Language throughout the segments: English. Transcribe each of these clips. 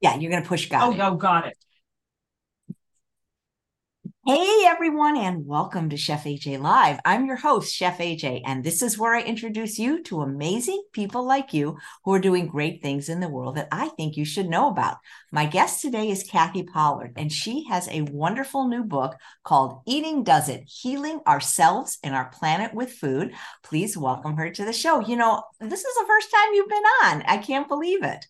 Yeah, you're going to push got Oh, it. oh, got it. Hey everyone, and welcome to Chef AJ Live. I'm your host, Chef AJ, and this is where I introduce you to amazing people like you who are doing great things in the world that I think you should know about. My guest today is Kathy Pollard, and she has a wonderful new book called Eating Does It Healing Ourselves and Our Planet with Food. Please welcome her to the show. You know, this is the first time you've been on. I can't believe it.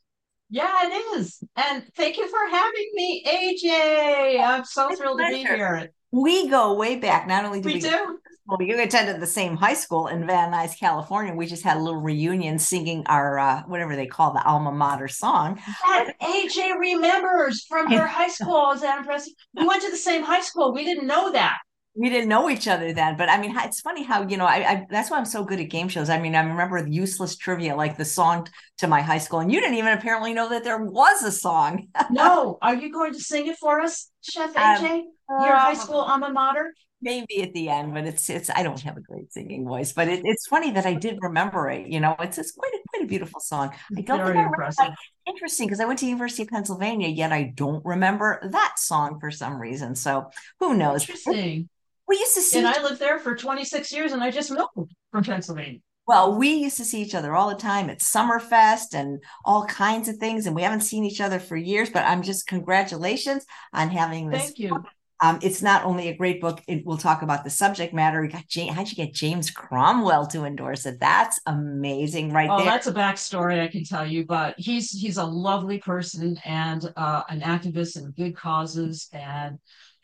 Yeah, it is. And thank you for having me, AJ. I'm so thrilled to be here. We go way back. Not only do we, We do. Well, you attended the same high school in Van Nuys, California. We just had a little reunion singing our uh, whatever they call the alma mater song. That AJ remembers from her high school. I was that impressive. We went to the same high school. We didn't know that. We didn't know each other then, but I mean, it's funny how you know. I, I that's why I'm so good at game shows. I mean, I remember useless trivia, like the song to my high school, and you didn't even apparently know that there was a song. No, are you going to sing it for us, Chef Um, AJ? Your high school alma mater? Maybe at the end, but it's it's. I don't have a great singing voice, but it, it's funny that I did remember it. You know, it's it's quite a quite a beautiful song. I don't Very think I remember impressive. interesting because I went to University of Pennsylvania, yet I don't remember that song for some reason. So who knows? Interesting. We used to see. And I lived there for 26 years and I just moved from Pennsylvania. Well, we used to see each other all the time at Summerfest and all kinds of things, and we haven't seen each other for years. But I'm just congratulations on having this. Thank you. book. Um, it's not only a great book; it we'll talk about the subject matter. We got James, how'd you get James Cromwell to endorse it? That's amazing, right Oh, there. that's a backstory I can tell you, but he's he's a lovely person and uh, an activist in good causes, and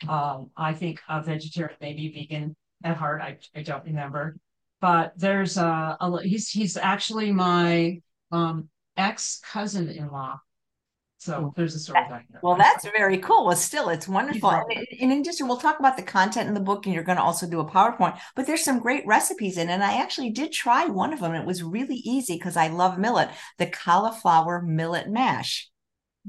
um, I think a vegetarian, maybe vegan at heart. I I don't remember, but there's uh, a he's he's actually my um, ex cousin in law, so there's a story there. Well, that's very cool. Well, still, it's wonderful. And, and in addition, we'll talk about the content in the book, and you're going to also do a PowerPoint. But there's some great recipes in, it, and I actually did try one of them. It was really easy because I love millet, the cauliflower millet mash.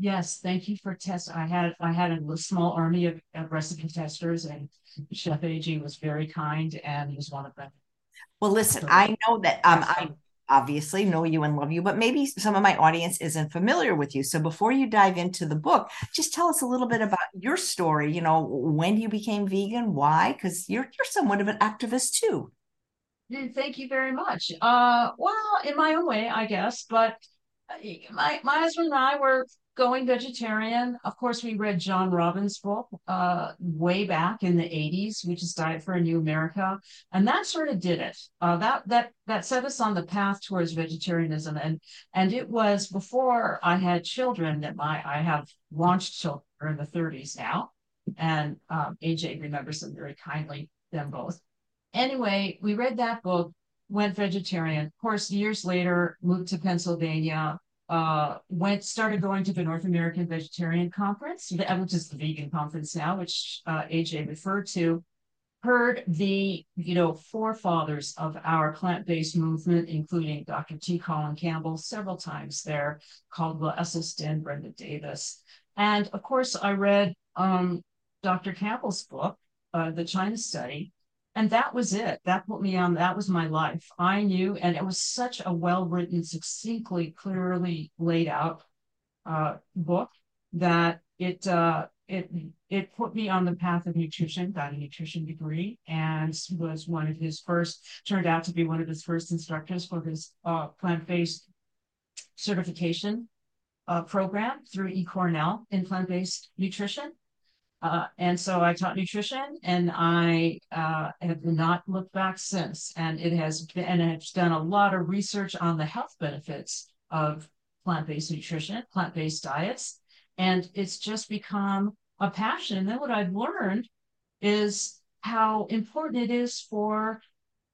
Yes, thank you for test. I had I had a small army of, of recipe testers, and Chef AJ was very kind and was one of them. Well, listen, So- I know that um, I obviously know you and love you, but maybe some of my audience isn't familiar with you. So before you dive into the book, just tell us a little bit about your story. You know, when you became vegan, why? Because you're you're somewhat of an activist too. Thank you very much. Uh, well, in my own way, I guess, but uh, my my husband and I were going vegetarian. Of course, we read John Robbins' book uh, way back in the 80s, which is Diet for a New America, and that sort of did it. Uh, that that that set us on the path towards vegetarianism, and and it was before I had children that my I have launched children in the 30s now, and um, AJ remembers them very kindly, them both anyway, we read that book, went vegetarian. Of course, years later, moved to Pennsylvania, uh, went started going to the North American Vegetarian Conference, which is the vegan conference now, which uh, AJ referred to. Heard the you know forefathers of our plant-based movement, including Dr. T. Colin Campbell, several times there, Caldwell Esselstyn, Brenda Davis, and of course I read um, Dr. Campbell's book, uh, The China Study, and that was it. That put me on, that was my life. I knew, and it was such a well written, succinctly, clearly laid out uh, book that it, uh, it, it put me on the path of nutrition, got a nutrition degree, and was one of his first, turned out to be one of his first instructors for his uh, plant based certification uh, program through eCornell in plant based nutrition. Uh, and so I taught nutrition and I uh, have not looked back since. And it has been, and I've done a lot of research on the health benefits of plant based nutrition, plant based diets. And it's just become a passion. And then what I've learned is how important it is for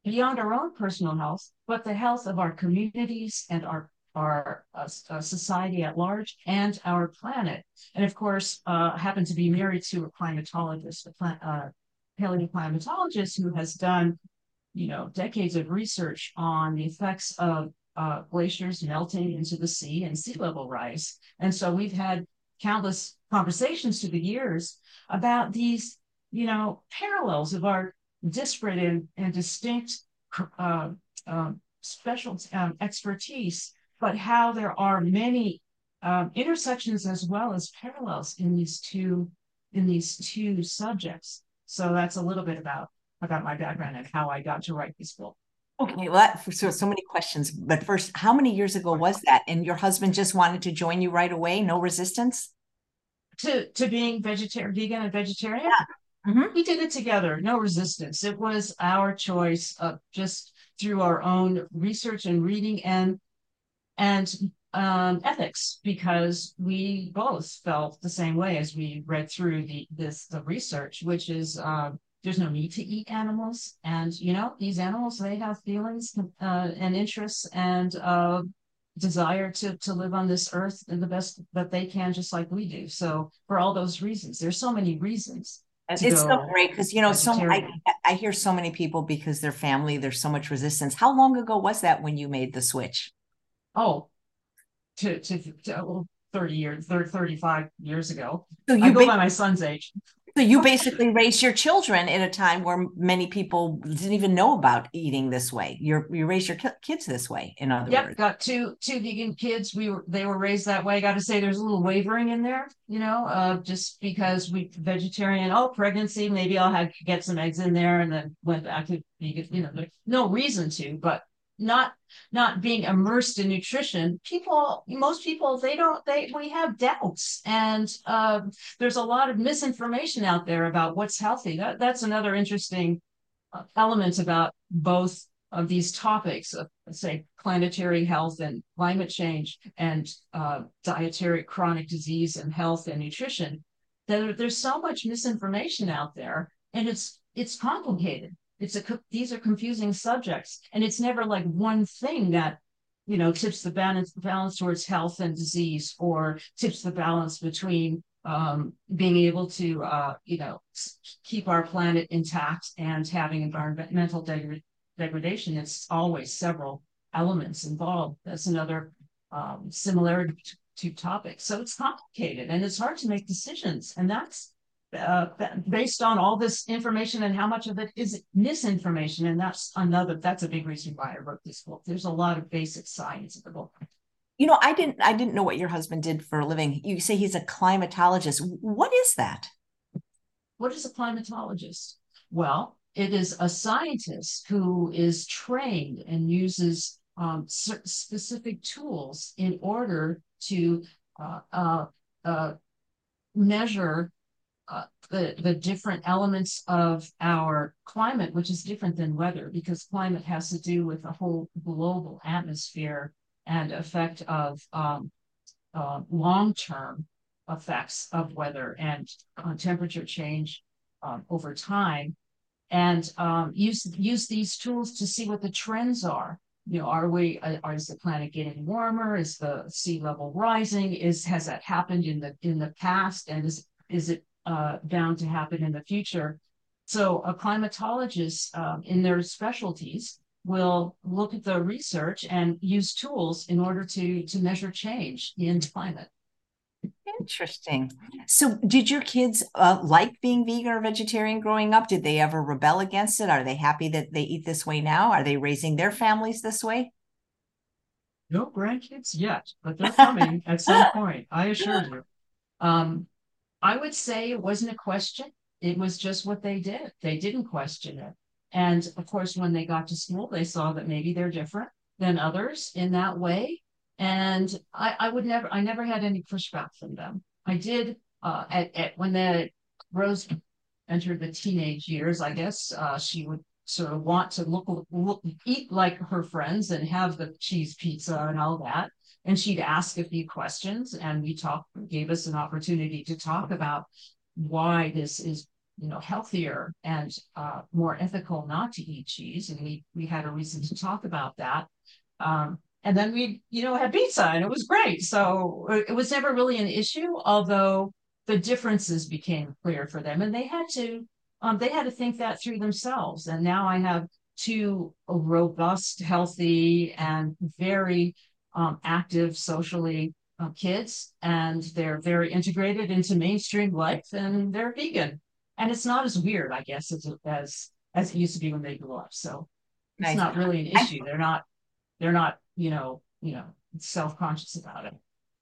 beyond our own personal health, but the health of our communities and our our uh, uh, society at large and our planet. And of course, uh, happen to be married to a climatologist, a uh, paleoclimatologist who has done, you know, decades of research on the effects of uh, glaciers melting into the sea and sea level rise. And so we've had countless conversations through the years about these, you know, parallels of our disparate and, and distinct uh, um, special um, expertise but how there are many um, intersections as well as parallels in these two in these two subjects. So that's a little bit about about my background and how I got to write this book. Okay, well, that, so so many questions. But first, how many years ago was that? And your husband just wanted to join you right away? No resistance? To to being vegetarian, vegan and vegetarian. Yeah. Mm-hmm. We did it together, no resistance. It was our choice of just through our own research and reading and and um, ethics because we both felt the same way as we read through the this the research, which is uh, there's no need to eat animals. And you know these animals they have feelings uh, and interests and uh, desire to to live on this earth in the best that they can just like we do. So for all those reasons there's so many reasons it's so great because you know so I, I hear so many people because their family there's so much resistance. How long ago was that when you made the switch oh to to, to 30 years 30, 35 years ago so you I go by my son's age so you basically raised your children at a time where many people didn't even know about eating this way. you you raised your kids this way. In other yep, words, got two two vegan kids. We were they were raised that way. I got to say, there's a little wavering in there, you know, uh, just because we vegetarian. Oh, pregnancy, maybe I'll have get some eggs in there, and then went back to vegan. You know, no reason to, but not not being immersed in nutrition people most people they don't they we have doubts. And uh, there's a lot of misinformation out there about what's healthy. That, that's another interesting uh, element about both of these topics of say planetary health and climate change and uh, dietary chronic disease and health and nutrition there, there's so much misinformation out there and it's it's complicated it's a these are confusing subjects and it's never like one thing that you know tips the balance balance towards health and disease or tips the balance between um, being able to uh, you know keep our planet intact and having environmental deg- degradation. It's always several elements involved. That's another um, similarity to topics. So it's complicated and it's hard to make decisions and that's uh, based on all this information and how much of it is misinformation. And that's another, that's a big reason why I wrote this book. There's a lot of basic science in the book. You know, I didn't, I didn't know what your husband did for a living. You say he's a climatologist. What is that? What is a climatologist? Well, it is a scientist who is trained and uses um, specific tools in order to uh, uh, uh, measure uh, the the different elements of our climate, which is different than weather, because climate has to do with the whole global atmosphere and effect of um, uh, long term effects of weather and uh, temperature change um, over time, and um, use use these tools to see what the trends are. You know, are we? Uh, is the planet getting warmer? Is the sea level rising? Is has that happened in the in the past? And is is it uh, bound to happen in the future. So a climatologist um, in their specialties will look at the research and use tools in order to to measure change in climate. Interesting. So, did your kids uh, like being vegan or vegetarian growing up? Did they ever rebel against it? Are they happy that they eat this way now? Are they raising their families this way? No grandkids yet, but they're coming at some point. I assure you. Um, I would say it wasn't a question. It was just what they did. They didn't question it. And of course, when they got to school, they saw that maybe they're different than others in that way. And I, I would never, I never had any pushback from them. I did uh, at, at when the Rose entered the teenage years, I guess uh, she would sort of want to look, look, eat like her friends and have the cheese pizza and all that and she'd ask a few questions and we talked gave us an opportunity to talk about why this is you know healthier and uh, more ethical not to eat cheese and we we had a reason to talk about that. Um, and then we you know had pizza and it was great. So uh, it was never really an issue although the differences became clear for them and they had to um, they had to think that through themselves. And now i have two robust healthy and very um, active socially uh, kids, and they're very integrated into mainstream life, and they're vegan. And it's not as weird, I guess, as as as it used to be when they grew up. So it's nice. not really an issue. They're not they're not you know you know self conscious about it.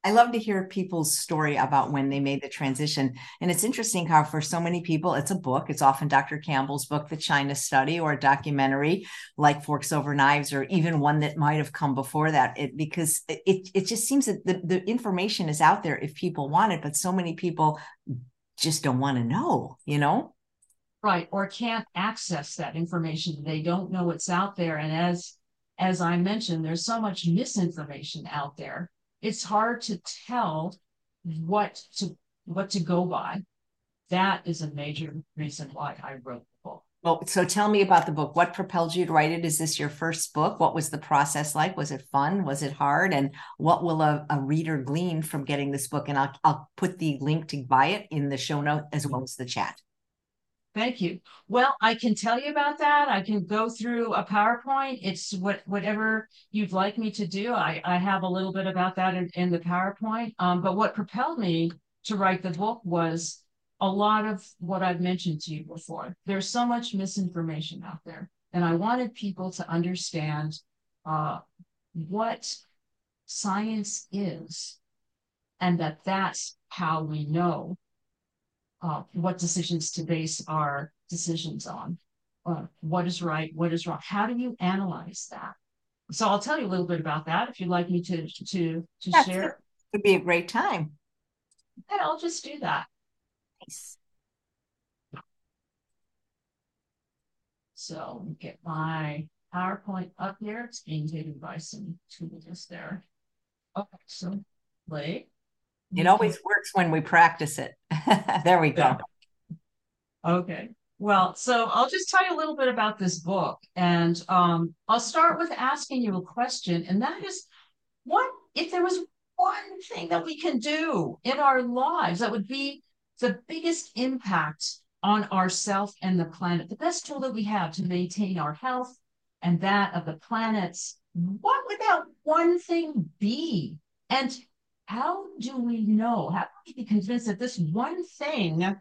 I love to hear people's story about when they made the transition. And it's interesting how, for so many people, it's a book. It's often Dr. Campbell's book, The China Study, or a documentary like Forks Over Knives, or even one that might have come before that. It, because it, it just seems that the, the information is out there if people want it, but so many people just don't want to know, you know? Right. Or can't access that information. They don't know it's out there. And as as I mentioned, there's so much misinformation out there it's hard to tell what to what to go by. That is a major reason why I wrote the book. Well, so tell me about the book. What propelled you to write it? Is this your first book? What was the process like? Was it fun? Was it hard? And what will a, a reader glean from getting this book? And I'll, I'll put the link to buy it in the show note as well as the chat. Thank you. Well, I can tell you about that. I can go through a PowerPoint. It's what whatever you'd like me to do. I, I have a little bit about that in, in the PowerPoint. Um, but what propelled me to write the book was a lot of what I've mentioned to you before. There's so much misinformation out there. And I wanted people to understand uh, what science is and that that's how we know uh, what decisions to base our decisions on. Uh, what is right, what is wrong? How do you analyze that? So I'll tell you a little bit about that if you'd like me to to to That's share. It would be a great time. And I'll just do that. Nice. So get my PowerPoint up here. It's being taken by some tools there. Okay, so play. It always works when we practice it. there we go. Okay. Well, so I'll just tell you a little bit about this book. And um, I'll start with asking you a question. And that is what if there was one thing that we can do in our lives that would be the biggest impact on ourself and the planet, the best tool that we have to maintain our health and that of the planets, what would that one thing be? And how do we know? How can we be convinced that this one thing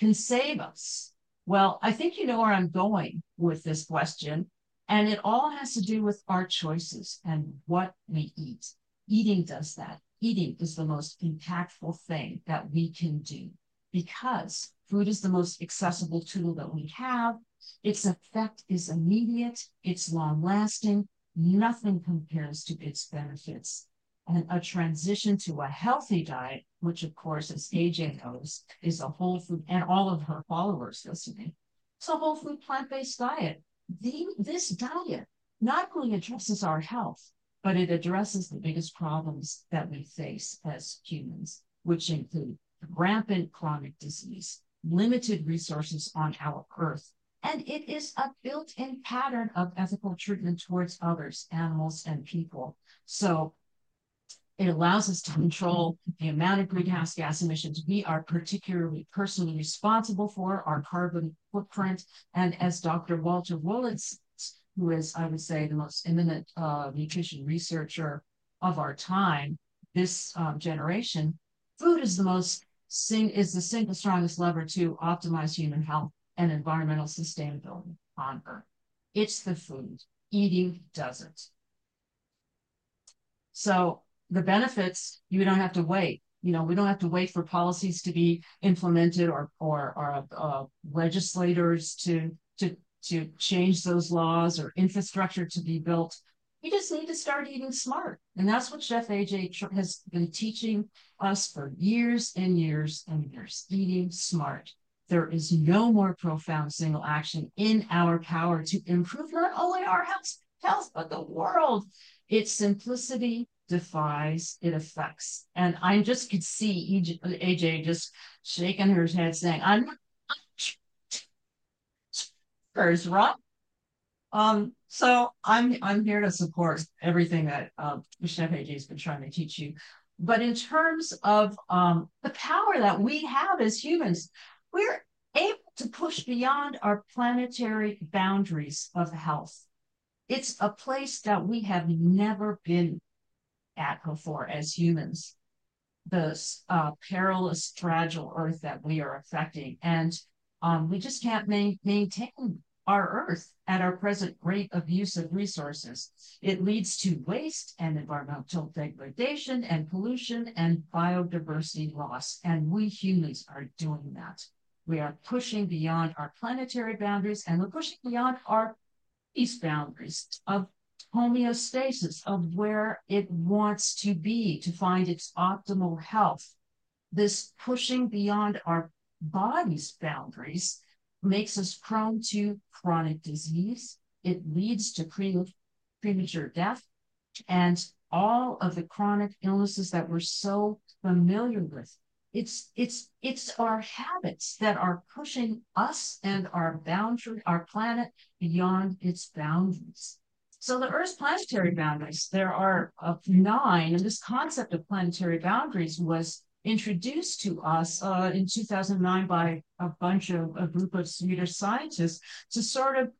can save us? Well, I think you know where I'm going with this question. And it all has to do with our choices and what we eat. Eating does that. Eating is the most impactful thing that we can do because food is the most accessible tool that we have. Its effect is immediate, it's long lasting. Nothing compares to its benefits and a transition to a healthy diet, which of course, as AJ knows, is a whole food, and all of her followers listening, it's a whole food plant-based diet. The, this diet not only addresses our health, but it addresses the biggest problems that we face as humans, which include rampant chronic disease, limited resources on our earth, and it is a built-in pattern of ethical treatment towards others, animals, and people. So it allows us to control the amount of greenhouse gas emissions we are particularly personally responsible for, our carbon footprint. And as Dr. Walter Willett, who is, I would say, the most eminent uh, nutrition researcher of our time, this um, generation, food is the most sing is the single strongest lever to optimize human health and environmental sustainability on Earth. It's the food. Eating does it. So the benefits, you don't have to wait. You know, we don't have to wait for policies to be implemented or or, or uh, legislators to to to change those laws or infrastructure to be built. We just need to start eating smart, and that's what Chef AJ has been teaching us for years and years and years. Eating smart. There is no more profound single action in our power to improve not only our health, health but the world. Its simplicity, defies, it affects. And I just could see AJ just shaking her head saying, I'm first, right? Um, so I'm I'm here to support everything that um, Chef AJ has been trying to teach you. But in terms of um, the power that we have as humans, we're able to push beyond our planetary boundaries of health. It's a place that we have never been at before as humans, this uh, perilous, fragile earth that we are affecting. And um, we just can't ma- maintain our Earth at our present rate of use of resources. It leads to waste and environmental degradation and pollution and biodiversity loss. And we humans are doing that. We are pushing beyond our planetary boundaries and we're pushing beyond our peace boundaries of homeostasis of where it wants to be to find its optimal health. This pushing beyond our body's boundaries makes us prone to chronic disease. It leads to pre- premature death and all of the chronic illnesses that we're so familiar with. It's it's it's our habits that are pushing us and our boundary, our planet beyond its boundaries. So the Earth's planetary boundaries, there are nine, and this concept of planetary boundaries was introduced to us uh, in 2009 by a bunch of a group of Swedish scientists to sort of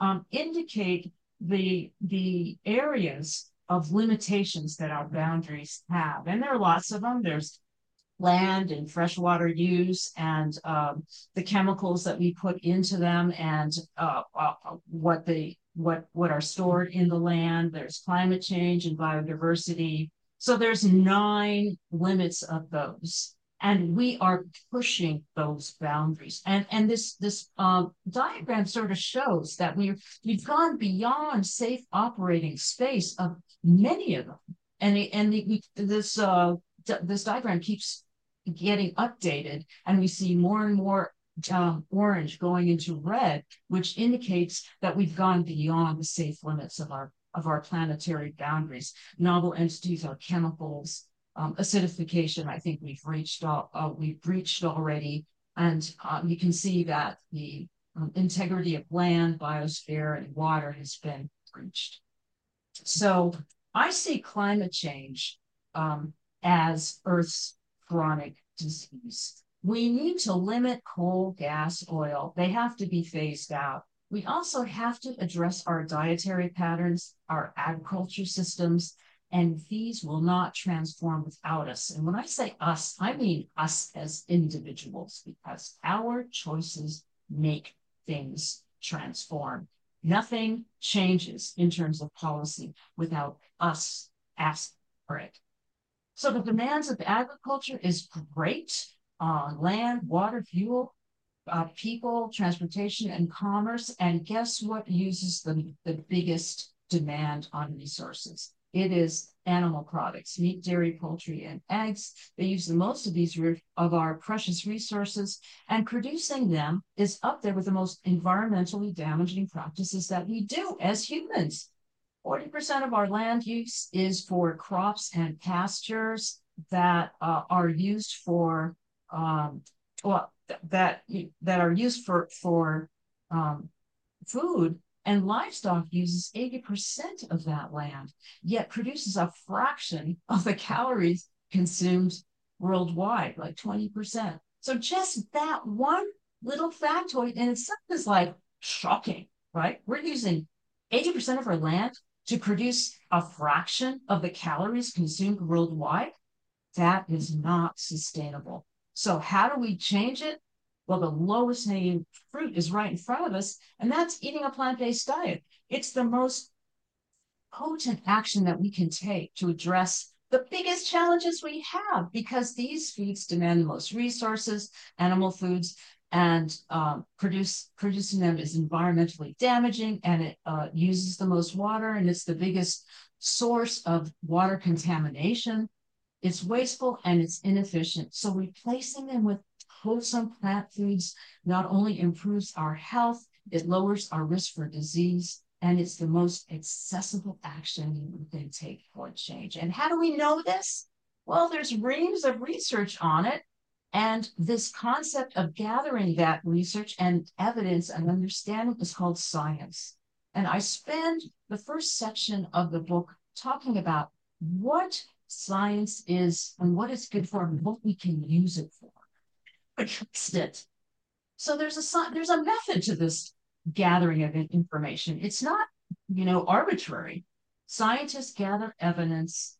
um, indicate the the areas of limitations that our boundaries have, and there are lots of them. There's land and freshwater use and um, the chemicals that we put into them and uh, uh, what the what what are stored in the land. There's climate change and biodiversity. So there's nine limits of those, and we are pushing those boundaries. And and this this uh, diagram sort of shows that we've we've gone beyond safe operating space of many of them. And the, and the, this uh, this diagram keeps getting updated, and we see more and more orange going into red, which indicates that we've gone beyond the safe limits of our of our planetary boundaries. Novel entities are chemicals, um, acidification. I think we've reached uh, we've reached already, and um, you can see that the um, integrity of land, biosphere, and water has been breached. So I see climate change um, as Earth's chronic disease. We need to limit coal, gas, oil. They have to be phased out. We also have to address our dietary patterns, our agriculture systems, and these will not transform without us. And when I say us, I mean us as individuals, because our choices make things transform. Nothing changes in terms of policy without us asking for it. So the demands of agriculture is great uh, land, water, fuel, uh, people, transportation, and commerce. And guess what uses the, the biggest demand on resources? It is animal products, meat, dairy, poultry, and eggs. They use the most of these of our precious resources, and producing them is up there with the most environmentally damaging practices that we do as humans. 40% of our land use is for crops and pastures that uh, are used for um, well that that are used for for um, food and livestock uses 80% of that land yet produces a fraction of the calories consumed worldwide like 20% so just that one little factoid in itself is like shocking right? We're using 80% of our land to produce a fraction of the calories consumed worldwide. That is not sustainable so, how do we change it? Well, the lowest hanging fruit is right in front of us, and that's eating a plant based diet. It's the most potent action that we can take to address the biggest challenges we have because these foods demand the most resources, animal foods, and um, produce producing them is environmentally damaging and it uh, uses the most water and it's the biggest source of water contamination it's wasteful and it's inefficient. So replacing them with wholesome plant foods not only improves our health, it lowers our risk for disease, and it's the most accessible action you can take for change. And how do we know this? Well, there's reams of research on it. And this concept of gathering that research and evidence and understanding is called science. And I spend the first section of the book talking about what science is and what it's good for and what we can use it for. Trust it. So there's a there's a method to this gathering of information. It's not, you know, arbitrary. Scientists gather evidence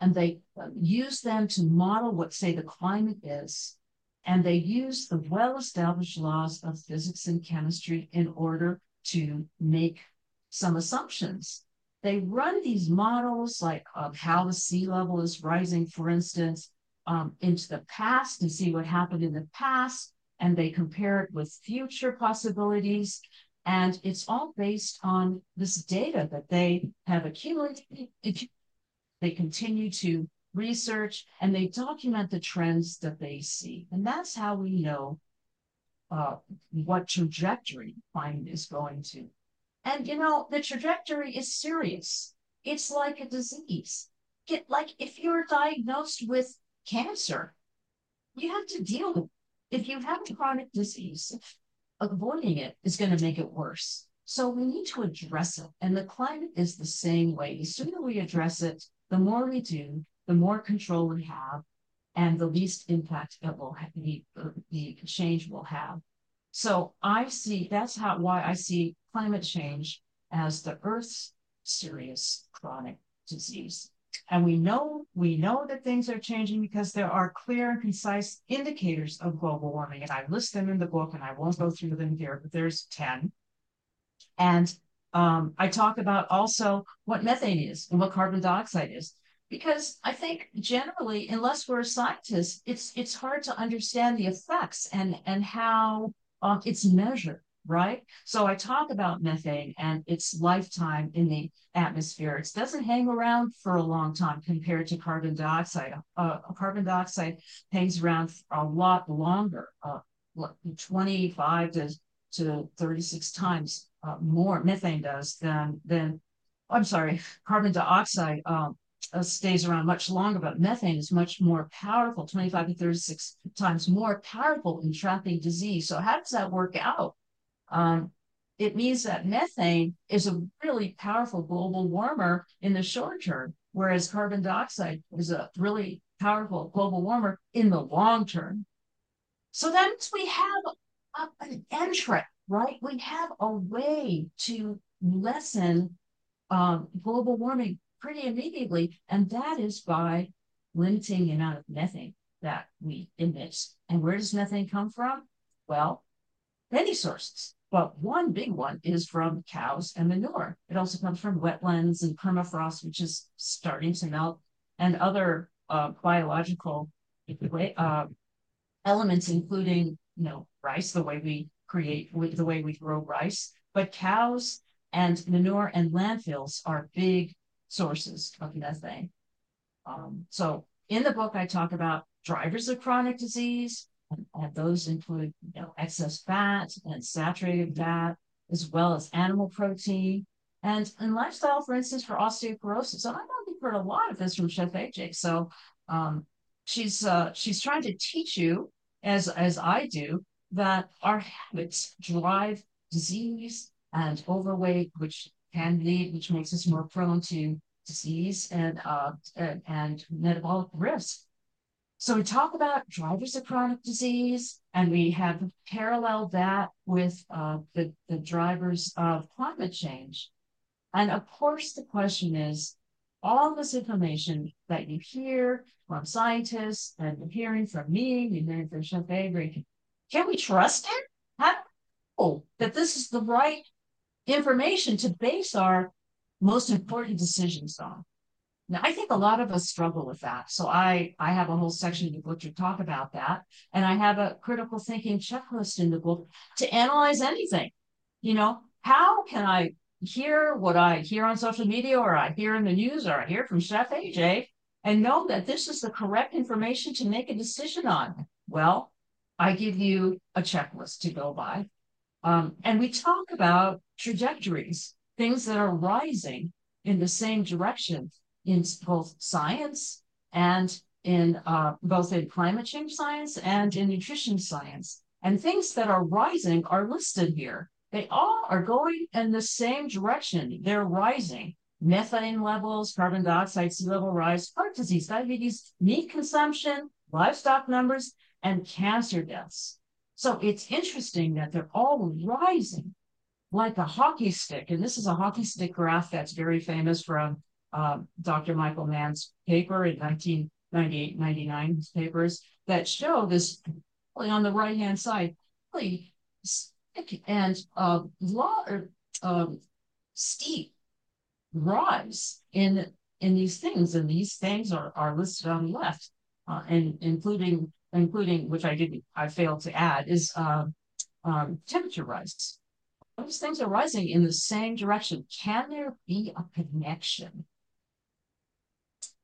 and they uh, use them to model what, say, the climate is. And they use the well established laws of physics and chemistry in order to make some assumptions. They run these models like of how the sea level is rising, for instance, um, into the past and see what happened in the past. And they compare it with future possibilities. And it's all based on this data that they have accumulated. They continue to research and they document the trends that they see. And that's how we know uh, what trajectory climate is going to. And you know, the trajectory is serious. It's like a disease. Get like if you're diagnosed with cancer, you have to deal with it. If you have a chronic disease, avoiding it is going to make it worse. So we need to address it. And the climate is the same way. The sooner we address it, the more we do, the more control we have, and the least impact it will have, the, the change will have. So I see that's how why I see climate change as the Earth's serious chronic disease. And we know we know that things are changing because there are clear and concise indicators of global warming. And I list them in the book and I won't go through them here, but there's 10. And um, I talk about also what methane is and what carbon dioxide is. Because I think generally, unless we're scientists, it's it's hard to understand the effects and and how um, it's measured right? So I talk about methane and its lifetime in the atmosphere. It doesn't hang around for a long time compared to carbon dioxide. Uh, carbon dioxide hangs around a lot longer, uh, 25 to, to 36 times uh, more methane does than, than, I'm sorry, carbon dioxide um, uh, stays around much longer, but methane is much more powerful, 25 to 36 times more powerful in trapping disease. So how does that work out? Um, it means that methane is a really powerful global warmer in the short term, whereas carbon dioxide is a really powerful global warmer in the long term. So that means we have a, an entrant, right? We have a way to lessen um, global warming pretty immediately, and that is by limiting the amount of methane that we emit. And where does methane come from? Well, many sources. But one big one is from cows and manure. It also comes from wetlands and permafrost, which is starting to melt, and other uh, biological uh, elements, including you know rice, the way we create, the way we grow rice. But cows and manure and landfills are big sources of methane. Um, so in the book, I talk about drivers of chronic disease, and those include you know, excess fat and saturated fat, as well as animal protein. And in lifestyle, for instance, for osteoporosis. And I know you've heard a lot of this from Chef AJ. So um, she's uh, she's trying to teach you, as as I do, that our habits drive disease and overweight, which can lead, which makes us more prone to disease and uh, and, and metabolic risk. So we talk about drivers of chronic disease, and we have paralleled that with uh, the, the drivers of climate change. And of course, the question is, all this information that you hear from scientists and you're hearing from me, you're hearing from Chef Avery, can we trust it? How do know that this is the right information to base our most important decisions on? Now, I think a lot of us struggle with that. So I, I have a whole section in the book to talk about that. And I have a critical thinking checklist in the book to analyze anything. You know, how can I hear what I hear on social media or I hear in the news or I hear from Chef AJ and know that this is the correct information to make a decision on? Well, I give you a checklist to go by. Um, and we talk about trajectories, things that are rising in the same direction in both science and in uh, both in climate change science and in nutrition science. And things that are rising are listed here. They all are going in the same direction. They're rising. Methane levels, carbon dioxide, sea level rise, heart disease, diabetes, meat consumption, livestock numbers, and cancer deaths. So it's interesting that they're all rising like a hockey stick. And this is a hockey stick graph that's very famous from uh, Dr. Michael Mann's paper in 1998, 99, his papers that show this on the right hand side, really and uh, law, um, steep rise in in these things, and these things are are listed on the left, uh, and including including which I didn't I failed to add is um, um, temperature rise. Those things are rising in the same direction. Can there be a connection?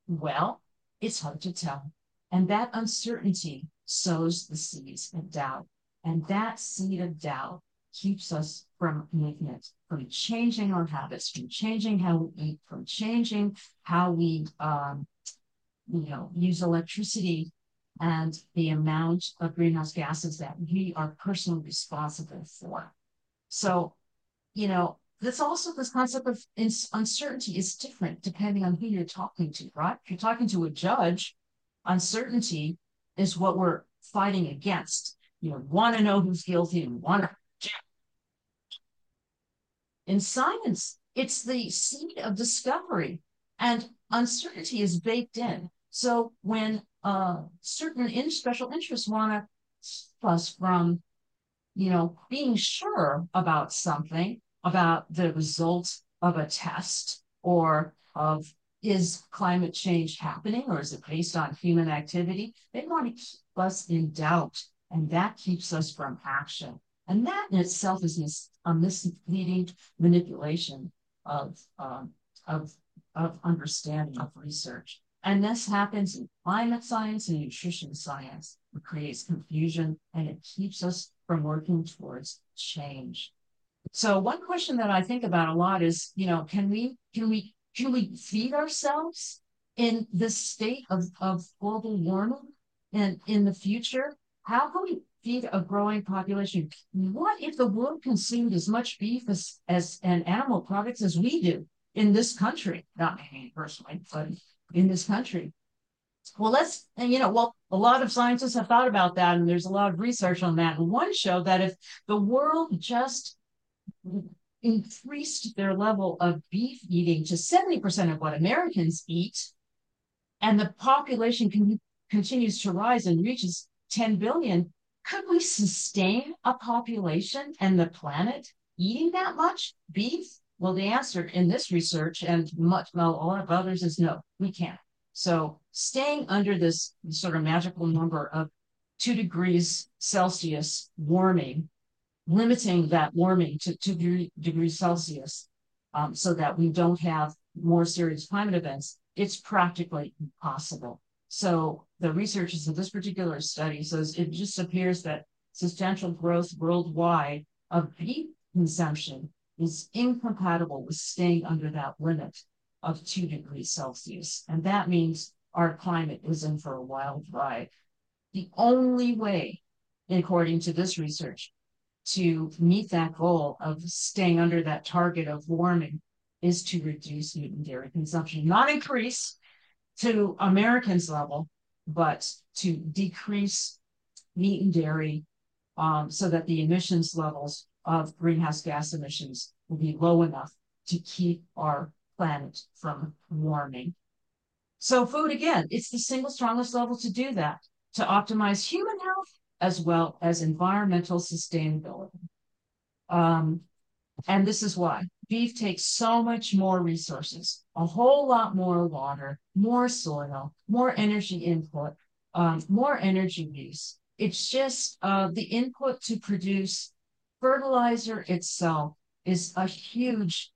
Well, it's hard to tell, and that uncertainty sows the seeds of doubt, and that seed of doubt keeps us from making it, from changing our habits, from changing how we eat, from changing how we, um, you know, use electricity and the amount of greenhouse gases that we are personally responsible for. So, you know, this also this concept of uncertainty is different depending on who you're talking to, right? If you're talking to a judge, uncertainty is what we're fighting against. You know, want to know who's guilty and want to in science, it's the seed of discovery, and uncertainty is baked in. So when uh, certain in special interests want to stop us from, you know, being sure about something, about the results of a test, or of is climate change happening, or is it based on human activity? They want to keep us in doubt, and that keeps us from action. And that in itself is a misleading manipulation of, um, of, of understanding of research. And this happens in climate science and nutrition science. It creates confusion and it keeps us from working towards change. So one question that I think about a lot is, you know, can we can we can we feed ourselves in this state of, of global warming and in the future? How can we feed a growing population. What if the world consumed as much beef as, as and animal products as we do in this country? Not me personally, but in this country. Well, let's, and you know, well, a lot of scientists have thought about that, and there's a lot of research on that. And one showed that if the world just increased their level of beef eating to 70% of what Americans eat, and the population can, continues to rise and reaches 10 billion, could we sustain a population and the planet eating that much beef? Well, the answer in this research and much well, a lot of others is no, we can't. So staying under this sort of magical number of two degrees Celsius warming, limiting that warming to two degree, degrees Celsius um, so that we don't have more serious climate events, it's practically impossible. So the researchers of this particular study says it just appears that substantial growth worldwide of beef consumption is incompatible with staying under that limit of two degrees Celsius. And that means our climate is in for a wild ride. The only way, according to this research, to meet that goal of staying under that target of warming is to reduce meat and dairy consumption, not increase, to Americans level, but to decrease meat and dairy um, so that the emissions levels of greenhouse gas emissions will be low enough to keep our planet from warming. So food, again, it's the single strongest level to do that, to optimize human health as well as environmental sustainability. Um, and this is why beef takes so much more resources, a whole lot more water, more soil, more energy input, um, more energy use. It's just uh, the input to produce fertilizer itself is a huge,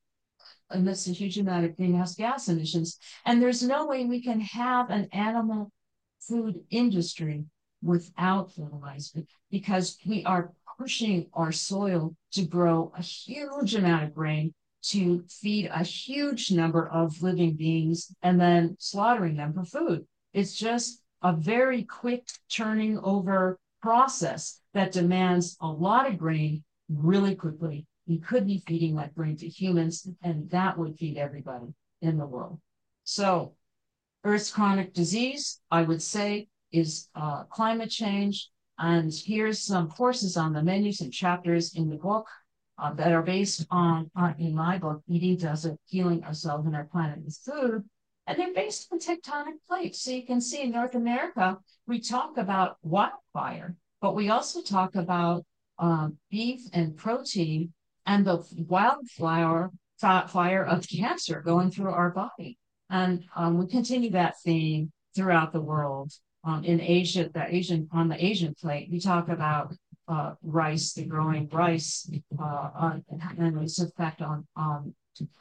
emits a huge amount of greenhouse gas emissions. And there's no way we can have an animal food industry without fertilizer because we are pushing our soil to grow a huge amount of grain to feed a huge number of living beings and then slaughtering them for food. It's just a very quick turning over process that demands a lot of grain really quickly. You could be feeding that grain to humans, and that would feed everybody in the world. So, Earth's chronic disease, I would say, is uh, climate change. And here's some courses on the menus and chapters in the book uh, that are based on, uh, in my book, Eating Does It, Healing Ourselves and Our Planet with Food. And they're based on tectonic plates. So you can see in North America, we talk about wildfire, but we also talk about uh, beef and protein and the wildflower fire of cancer going through our body. And um, we continue that theme throughout the world. Um, in Asia, the Asian on the Asian plate, we talk about uh, rice, the growing rice, uh, on, and its effect on on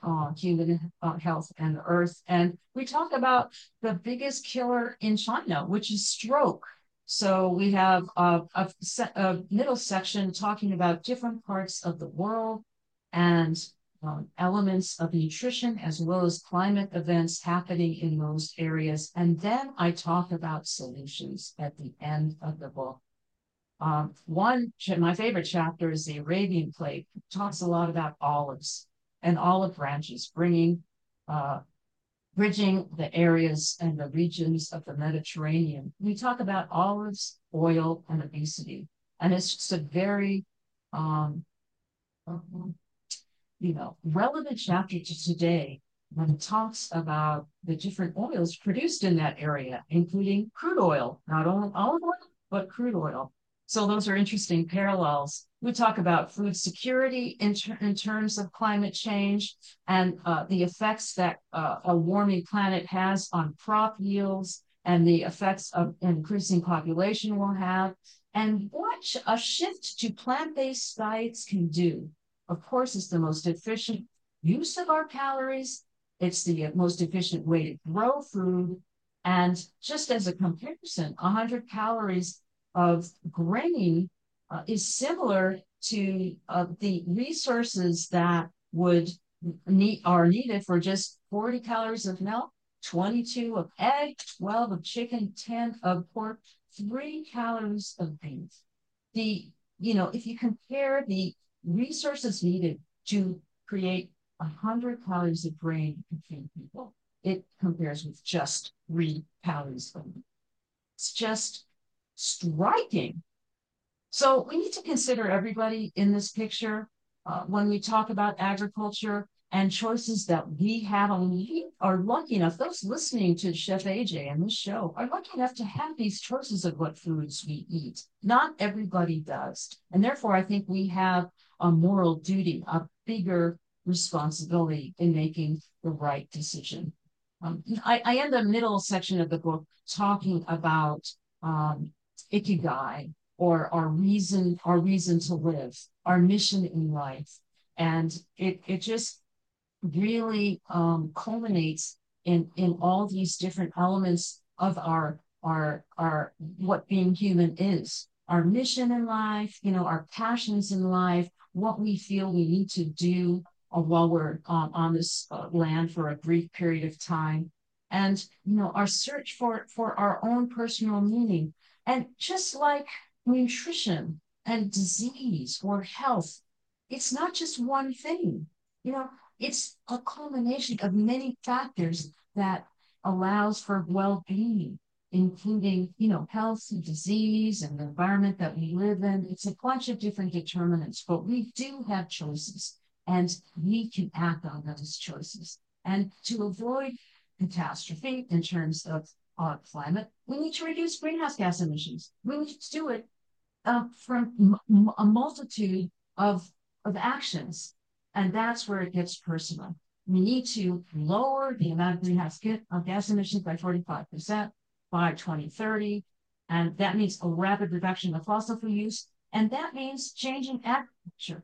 uh, human health and the earth. And we talk about the biggest killer in China, which is stroke. So we have a, a, a middle section talking about different parts of the world and um, elements of nutrition as well as climate events happening in those areas. And then I talk about solutions at the end of the book. Um, one, my favorite chapter is the Arabian plate. It talks a lot about olives and olive branches, bringing, uh, bridging the areas and the regions of the Mediterranean. We talk about olives, oil, and obesity, and it's just a very, um, you know, relevant chapter to today when it talks about the different oils produced in that area, including crude oil, not only olive oil, but crude oil. So those are interesting parallels. We talk about food security in, ter in terms of climate change and uh, the effects that uh, a warming planet has on crop yields and the effects of increasing population will have and what a shift to plant-based diets can do. Of course, it's the most efficient use of our calories. It's the most efficient way to grow food. And just as a comparison, 100 calories of grain uh, is similar to uh, the resources that would need are needed for just 40 calories of milk, 22 of egg, 12 of chicken, 10 of pork, three calories of beef. The, you know, if you compare the resources needed to create 100 calories of grain to feed people, it compares with just three calories of meat. It's just striking. So we need to consider everybody in this picture uh, when we talk about agriculture and choices that we have. And we are lucky enough, those listening to Chef AJ and this show are lucky enough to have these choices of what foods we eat. Not everybody does. And therefore, I think we have a moral duty, a bigger responsibility in making the right decision. Um, I, I end the middle section of the book talking about um, ikigai or our reason, our reason to live, our mission in life. And it, it just really um, culminates in, in all these different elements of our, our, our, what being human is, our mission in life, you know, our passions in life, what we feel we need to do while we're um, on this uh, land for a brief period of time. And you know our search for for our own personal meaning. And just like nutrition and disease or health, it's not just one thing. You know, it's a culmination of many factors that allows for well-being, including, you know, health and disease and the environment that we live in. It's a bunch of different determinants, but we do have choices and we can act on those choices. And to avoid catastrophe in terms of climate, we need to reduce greenhouse gas emissions. We need to do it uh, from a multitude of, of actions. And that's where it gets personal. We need to lower the amount of greenhouse gas emissions by 45% by 2030. And that means a rapid reduction of fossil fuel use. And that means changing agriculture.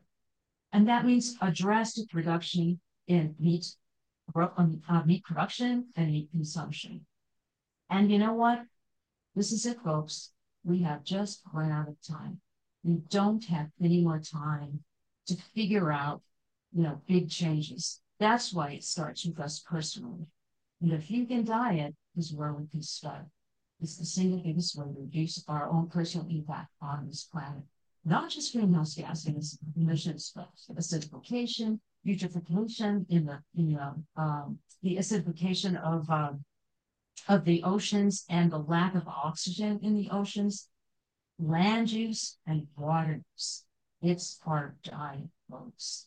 And that means a drastic reduction in meat, uh, meat production and meat consumption. And you know what? This is it, folks. We have just run out of time. We don't have any more time to figure out, you know, big changes. That's why it starts with us personally. And the vegan diet is where we can start. It's the single biggest way to reduce our own personal impact on this planet. Not just greenhouse gas emissions, but acidification, eutrophication in the, in the, um, the acidification of um, of the oceans and the lack of oxygen in the oceans, land use and water use. It's our dying, folks.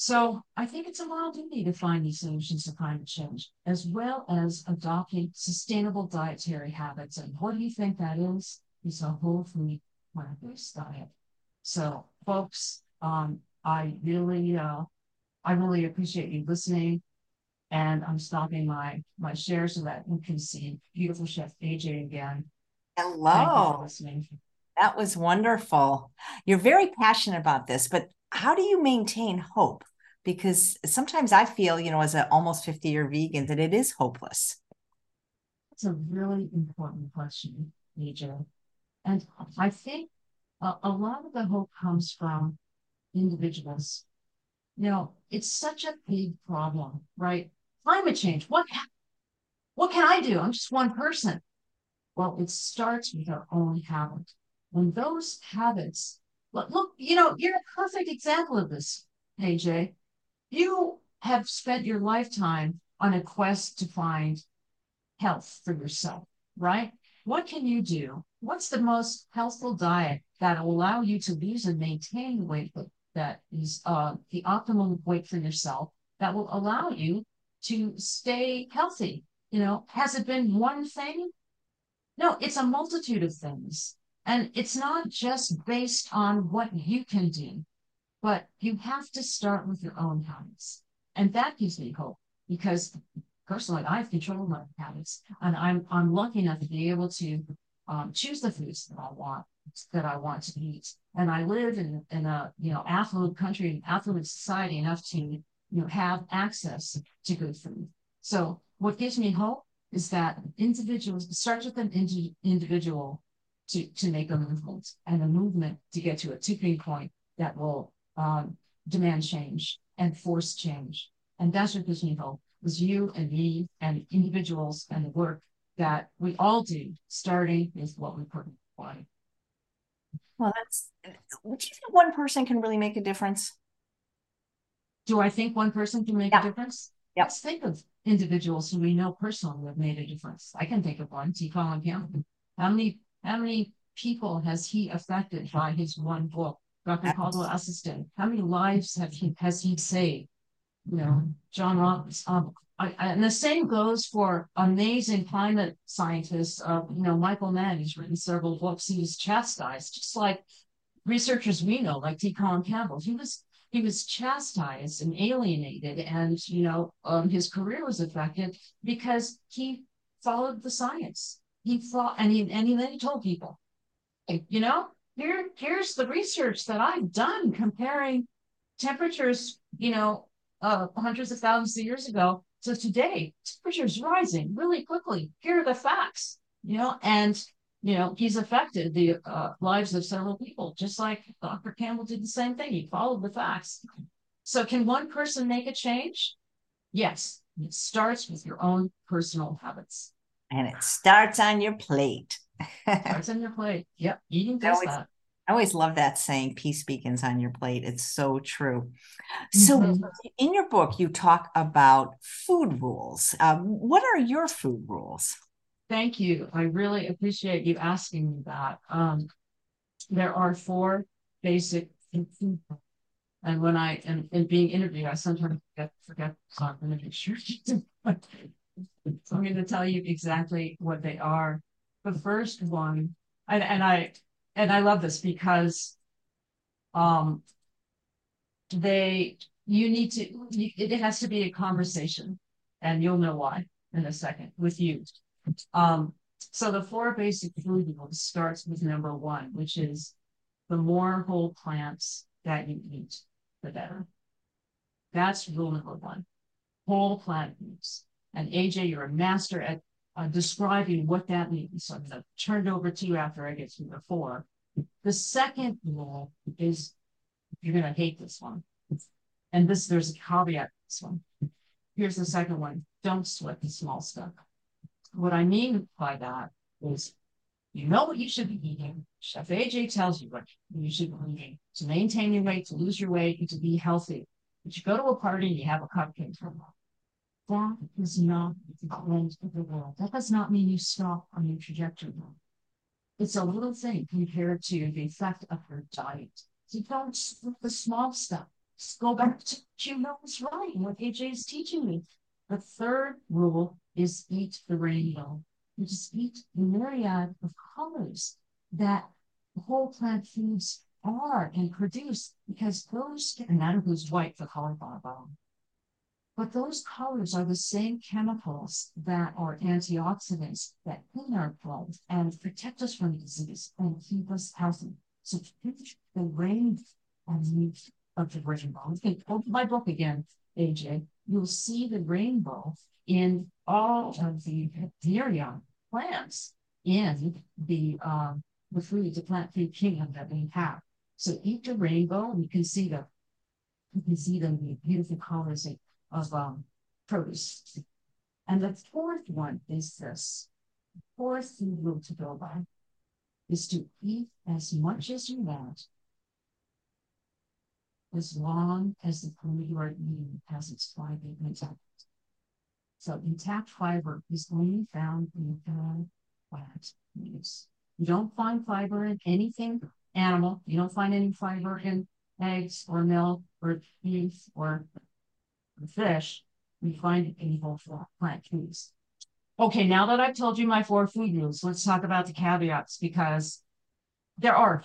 So I think it's a moral duty to find these solutions to climate change, as well as adopting sustainable dietary habits. And what do you think that is? It's a whole food plant-based diet. So, folks, um, I really, uh, I really appreciate you listening. And I'm stopping my my share so that you can see beautiful Chef AJ again. Hello. listening. That was wonderful. You're very passionate about this, but how do you maintain hope? Because sometimes I feel, you know, as an almost 50 year vegan, that it is hopeless. It's a really important question, AJ. And I think a, a lot of the hope comes from individuals. You know, it's such a big problem, right? Climate change. What what can I do? I'm just one person. Well, it starts with our own habit. When those habits, look, look, you know, you're a perfect example of this, AJ. You have spent your lifetime on a quest to find health for yourself, right? What can you do? What's the most healthful diet that will allow you to lose and maintain weight that is uh, the optimum weight for yourself that will allow you to stay healthy. You know, has it been one thing? No, it's a multitude of things. And it's not just based on what you can do, but you have to start with your own habits. And that gives me hope because personally, I've controlled my habits and I'm, I'm lucky enough to be able to um, choose the foods that I want that I want to eat. And I live in, in a you know affluent country, affluent society enough to you know have access to good food. So what gives me hope is that individuals starts with an indi- individual to to make a movement and a movement to get to a tipping point that will um, demand change and force change. And that's what gives me hope is you and me and individuals and the work that we all do, starting with what we put in the body. Well, that's. Do you think one person can really make a difference? Do I think one person can make yeah. a difference? Yep. Let's think of individuals who we know personally have made a difference. I can think of one, T. Colin Campbell. How many how many people has he affected by his one book? Dr. Caldwell Esselstyn. How many lives have he has he saved? You know, John Robbins. Um, I, and the same goes for amazing climate scientists. Uh, you know, Michael Mann, he's written several books. He's chastised, just like researchers we know, like T. Colin Campbell. He was he was chastised and alienated, and you know, um, his career was affected because he followed the science. He thought, and he and he then he told people, you know, here here's the research that I've done comparing temperatures, you know, uh, hundreds of thousands of years ago to today, Temperature's rising really quickly. Here are the facts, you know, and you know he's affected the uh, lives of several people, just like Dr. Campbell did the same thing. He followed the facts. So can one person make a change? Yes, it starts with your own personal habits. And it starts on your plate. starts on your plate. Yep, eating does that. I always love that saying, peace beacons on your plate. It's so true. So, mm-hmm. in your book, you talk about food rules. Um, what are your food rules? Thank you. I really appreciate you asking me that. Um, there are four basic food and when I am in being interviewed, I sometimes forget, forget so I'm going to make sure. I'm going to tell you exactly what they are. The first one, and, and I and I love this because um, they you need to it has to be a conversation, and you'll know why in a second with you. Um, so the four basic food rules starts with number one, which is the more whole plants that you eat, the better. That's rule number one. Whole plant foods. And AJ, you're a master at uh, describing what that means. So I'm going to turn it over to you after I get through the four. The second rule is you're going to hate this one. And this, there's a caveat to this one. Here's the second one. Don't sweat the small stuff. What I mean by that is you know what you should be eating. Chef AJ tells you what you should be eating to maintain your weight, to lose your weight, and to be healthy. But you go to a party and you have a cupcake. That is not the end of the world. That does not mean you stop on your trajectory. It's a little thing compared to the effect of your diet. So don't the small stuff. Just go back to what you know is right, what AJ is teaching me. The third rule is eat the rainbow. You just eat the myriad of colors that whole plant foods are and produce because those, and that includes white for cauliflower bone. But those colors are the same chemicals that are antioxidants that clean our blood and protect us from disease and keep us healthy. So the range of the rainbow. Think, open my book again, AJ. You'll see the rainbow in all of the myriad plants in the um, the food, the plant food kingdom that we have. So eat the rainbow, and you can see the you can see them, the beautiful colors of um, produce. And the fourth one is this. The fourth rule to go by is to eat as much as you want, as long as the food you are eating has its fiber intact. So intact fiber is only found in plant leaves. You don't find fiber in anything animal. You don't find any fiber in eggs or milk or beef or fish. We find it in both plant foods. Okay, now that I've told you my four food rules, let's talk about the caveats because there are.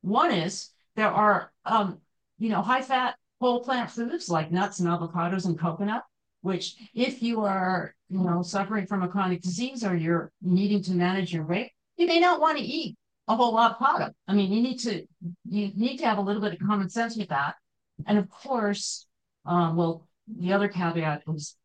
One is there are, um, you know, high fat whole plant foods like nuts and avocados and coconut, which if you are, you know, suffering from a chronic disease or you're needing to manage your weight, you may not want to eat a whole lot of product. I mean, you need to you need to have a little bit of common sense with that. And of course, um, well, the other caveat is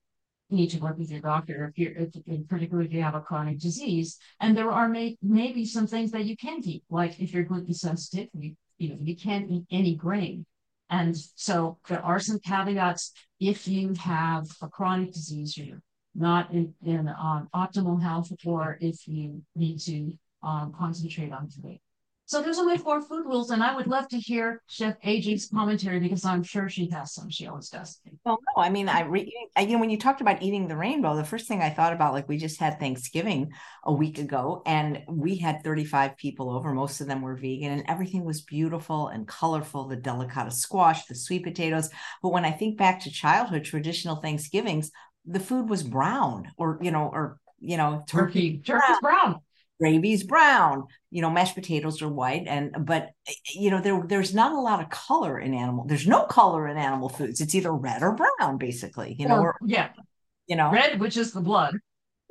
you need to work with your doctor if you're, if, particularly if you have a chronic disease. And there are may, maybe some things that you can't eat, like if you're gluten sensitive, you, you know, you can't eat any grain. And so there are some caveats if you have a chronic disease, you're not in, in um, optimal health, or if you need to um, concentrate on today. So there's only four food rules, and I would love to hear Chef AJ's commentary because I'm sure she has some. She always does. Well, no, I mean, I, re- I you know when you talked about eating the rainbow, the first thing I thought about, like we just had Thanksgiving a week ago, and we had 35 people over. Most of them were vegan, and everything was beautiful and colorful. The delicata squash, the sweet potatoes. But when I think back to childhood traditional Thanksgivings, the food was brown, or you know, or you know, turkey, turkey turkey's brown gravy's brown you know mashed potatoes are white and but you know there there's not a lot of color in animal there's no color in animal foods it's either red or brown basically you know or, or yeah. you know? Red which is the blood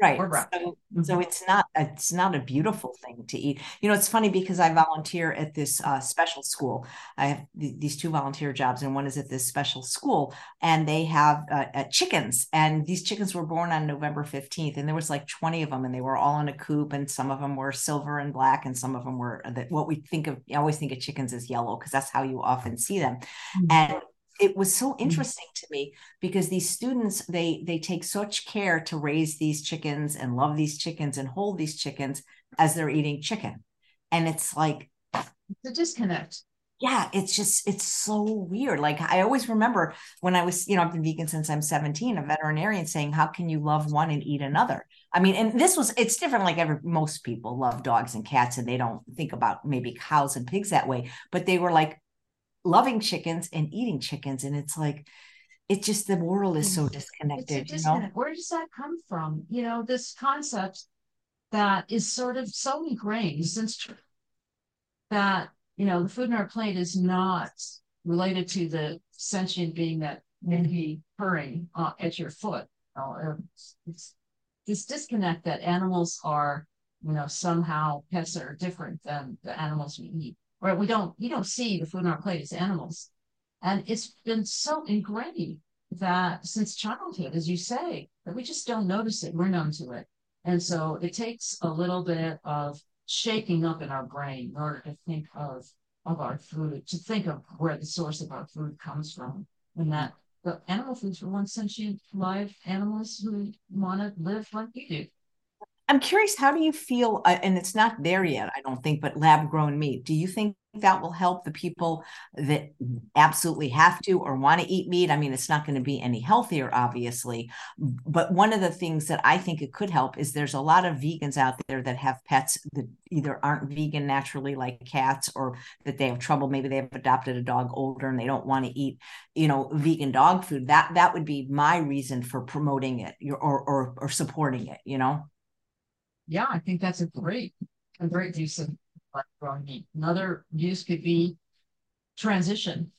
right. So, mm-hmm. so, it's not it's not a beautiful thing to eat. You know it's funny because i volunteer at this uh, special school. I have th- these two volunteer jobs and one is at this special school and they have uh, uh, chickens and these chickens were born on november 15th and there was like 20 of them and they were all in a coop and some of them were silver and black and some of them were uh, what we think of i always think of chickens as yellow because that's how you often see them. Mm-hmm. and it was so mm-hmm. interesting to me because these students they they take such care to raise these chickens and love these chickens and hold these chickens as they're eating chicken. And it's like the disconnect. Yeah it's just it's so weird. Like i always remember when i was you know i've been vegan since i'm 17 a veterinarian saying how can you love one and eat another? I mean and this was it's different like every most people love dogs and cats and they don't think about maybe cows and pigs that way but they were like loving chickens and eating chickens and it's like it's just the world is so disconnected you know? where does that come from? You know this concept that is sort of so ingrained since that you know the food in our plate is not related to the sentient being that may be purring uh, at your foot. You know, it's this disconnect that animals are you know somehow pets are different than the animals we eat where we don't you don't see the food on our plate as animals. And it's been so ingrained that since childhood, as you say, that we just don't notice it. We're numb to it. And so it takes a little bit of shaking up in our brain in order to think of of our food, to think of where the source of our food comes from. And that the animal foods were once sentient live animals who want to live like we do. I'm curious, how do you feel? Uh, and it's not there yet, I don't think, but lab grown meat. Do you think that will help the people that absolutely have to or want to eat meat? I mean, it's not going to be any healthier, obviously. But one of the things that I think it could help is there's a lot of vegans out there that have pets that either aren't vegan naturally, like cats, or that they have trouble. Maybe they have adopted a dog older and they don't want to eat, you know, vegan dog food. That that would be my reason for promoting it or or, or supporting it. You know yeah, I think that's a great, a great use of growing meat. Another use could be transition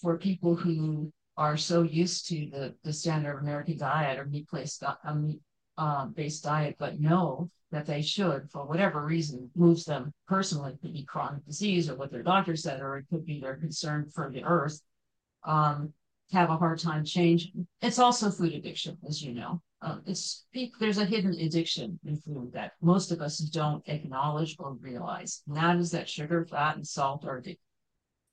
for people who are so used to the, the standard American diet or meat based uh, meat um, based diet, but know that they should, for whatever reason, moves them personally. It could be chronic disease or what their doctor said, or it could be their concern for the earth. Um, have a hard time changing. It's also food addiction, as you know. Um, it's there's a hidden addiction in food that most of us don't acknowledge or realize. And that is that sugar, fat, and salt are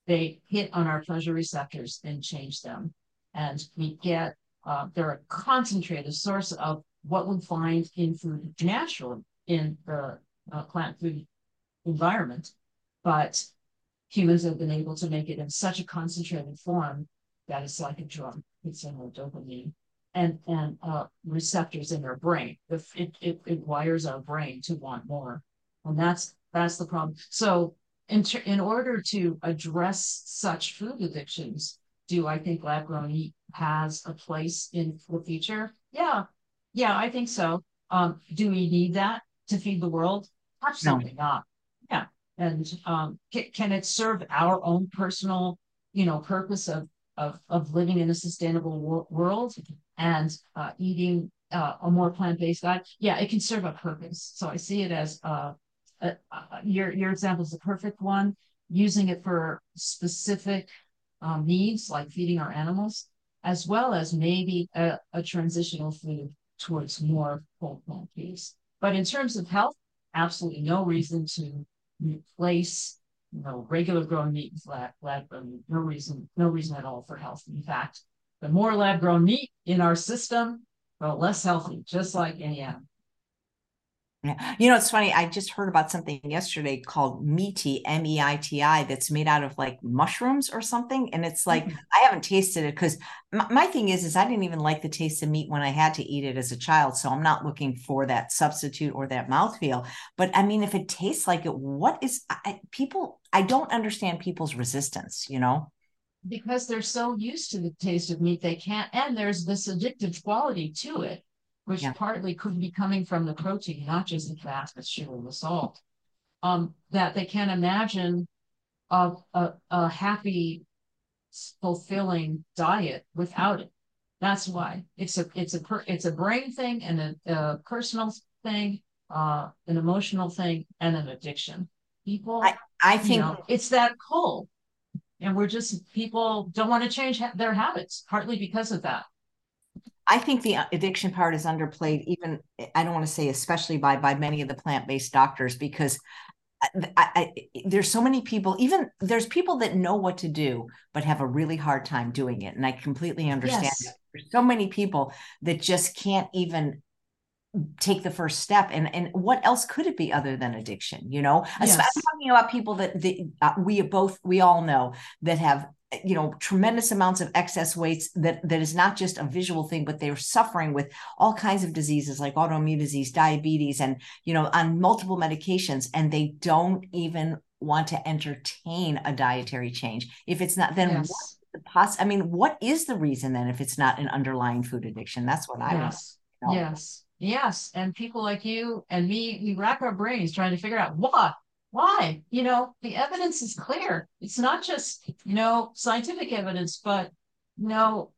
they hit on our pleasure receptors and change them, and we get uh, they're a concentrated source of what we find in food naturally in the uh, plant food environment, but humans have been able to make it in such a concentrated form that it's like a drug. It's in the dopamine and and uh, receptors in our brain. It, it it wires our brain to want more, and that's that's the problem. So in ter- in order to address such food addictions, do I think lab grown meat has a place in the future? Yeah, yeah, I think so. Um, do we need that to feed the world? Absolutely no. not. Yeah, and um, can, can it serve our own personal, you know, purpose of of, of living in a sustainable wor- world and uh, eating uh, a more plant-based diet, yeah, it can serve a purpose. So I see it as uh, a, your your example is the perfect one. Using it for specific um, needs like feeding our animals, as well as maybe a, a transitional food towards more whole plant based. But in terms of health, absolutely no reason to replace you know, regular grown meat with lab, lab grown meat. No reason, no reason at all for health. In fact, the more lab grown meat in our system, the less healthy, just like any animal. Yeah. You know, it's funny. I just heard about something yesterday called Meati, M E I T I, that's made out of like mushrooms or something. And it's like, mm-hmm. I haven't tasted it because my, my, thing is, is I didn't even like the taste of meat when I had to eat it as a child. So I'm not looking for that substitute or that mouthfeel. But I mean, if it tastes like it, what is I, people, I don't understand people's resistance, you know? Because they're so used to the taste of meat, they can't, and there's this addictive quality to it which yeah. partly could be coming from the protein, not just the fat, but sugar and the salt. Um, that they can't imagine a, a, a happy, fulfilling diet without it. That's why it's a it's a it's a brain thing and a, a personal thing, uh, an emotional thing, and an addiction. People, I, I think know, it's that pull, and we're just people don't want to change ha- their habits, partly because of that. I think the uh, addiction part is underplayed, even I don't want to say especially by by many of the plant based doctors because I, I, there's so many people. Even there's people that know what to do but have a really hard time doing it, and I completely understand. Yes. There's so many people that just can't even take the first step and and what else could it be other than addiction you know yes. i'm talking about people that the, uh, we both we all know that have you know tremendous amounts of excess weights that that is not just a visual thing but they're suffering with all kinds of diseases like autoimmune disease diabetes and you know on multiple medications and they don't even want to entertain a dietary change. If it's not then yes. what the poss- i mean what is the reason then if it's not an underlying food addiction? That's what i yes. yes. Yes. And people like you and me we rack our brains trying to figure out what why? You know, the evidence is clear. It's not just, you know, scientific evidence, but, you know,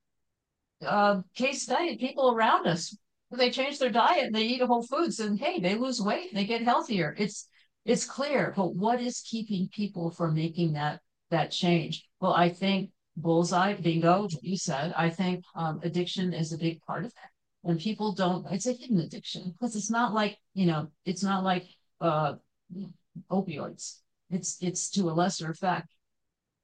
uh, case study, people around us, they change their diet and they eat whole foods and hey, they lose weight, and they get healthier. It's it's clear. But what is keeping people from making that that change? Well, I think bullseye, bingo, you said, I think um, addiction is a big part of that. And people don't, it's a hidden addiction because it's not like, you know, it's not like uh, opioids. It's it's to a lesser effect,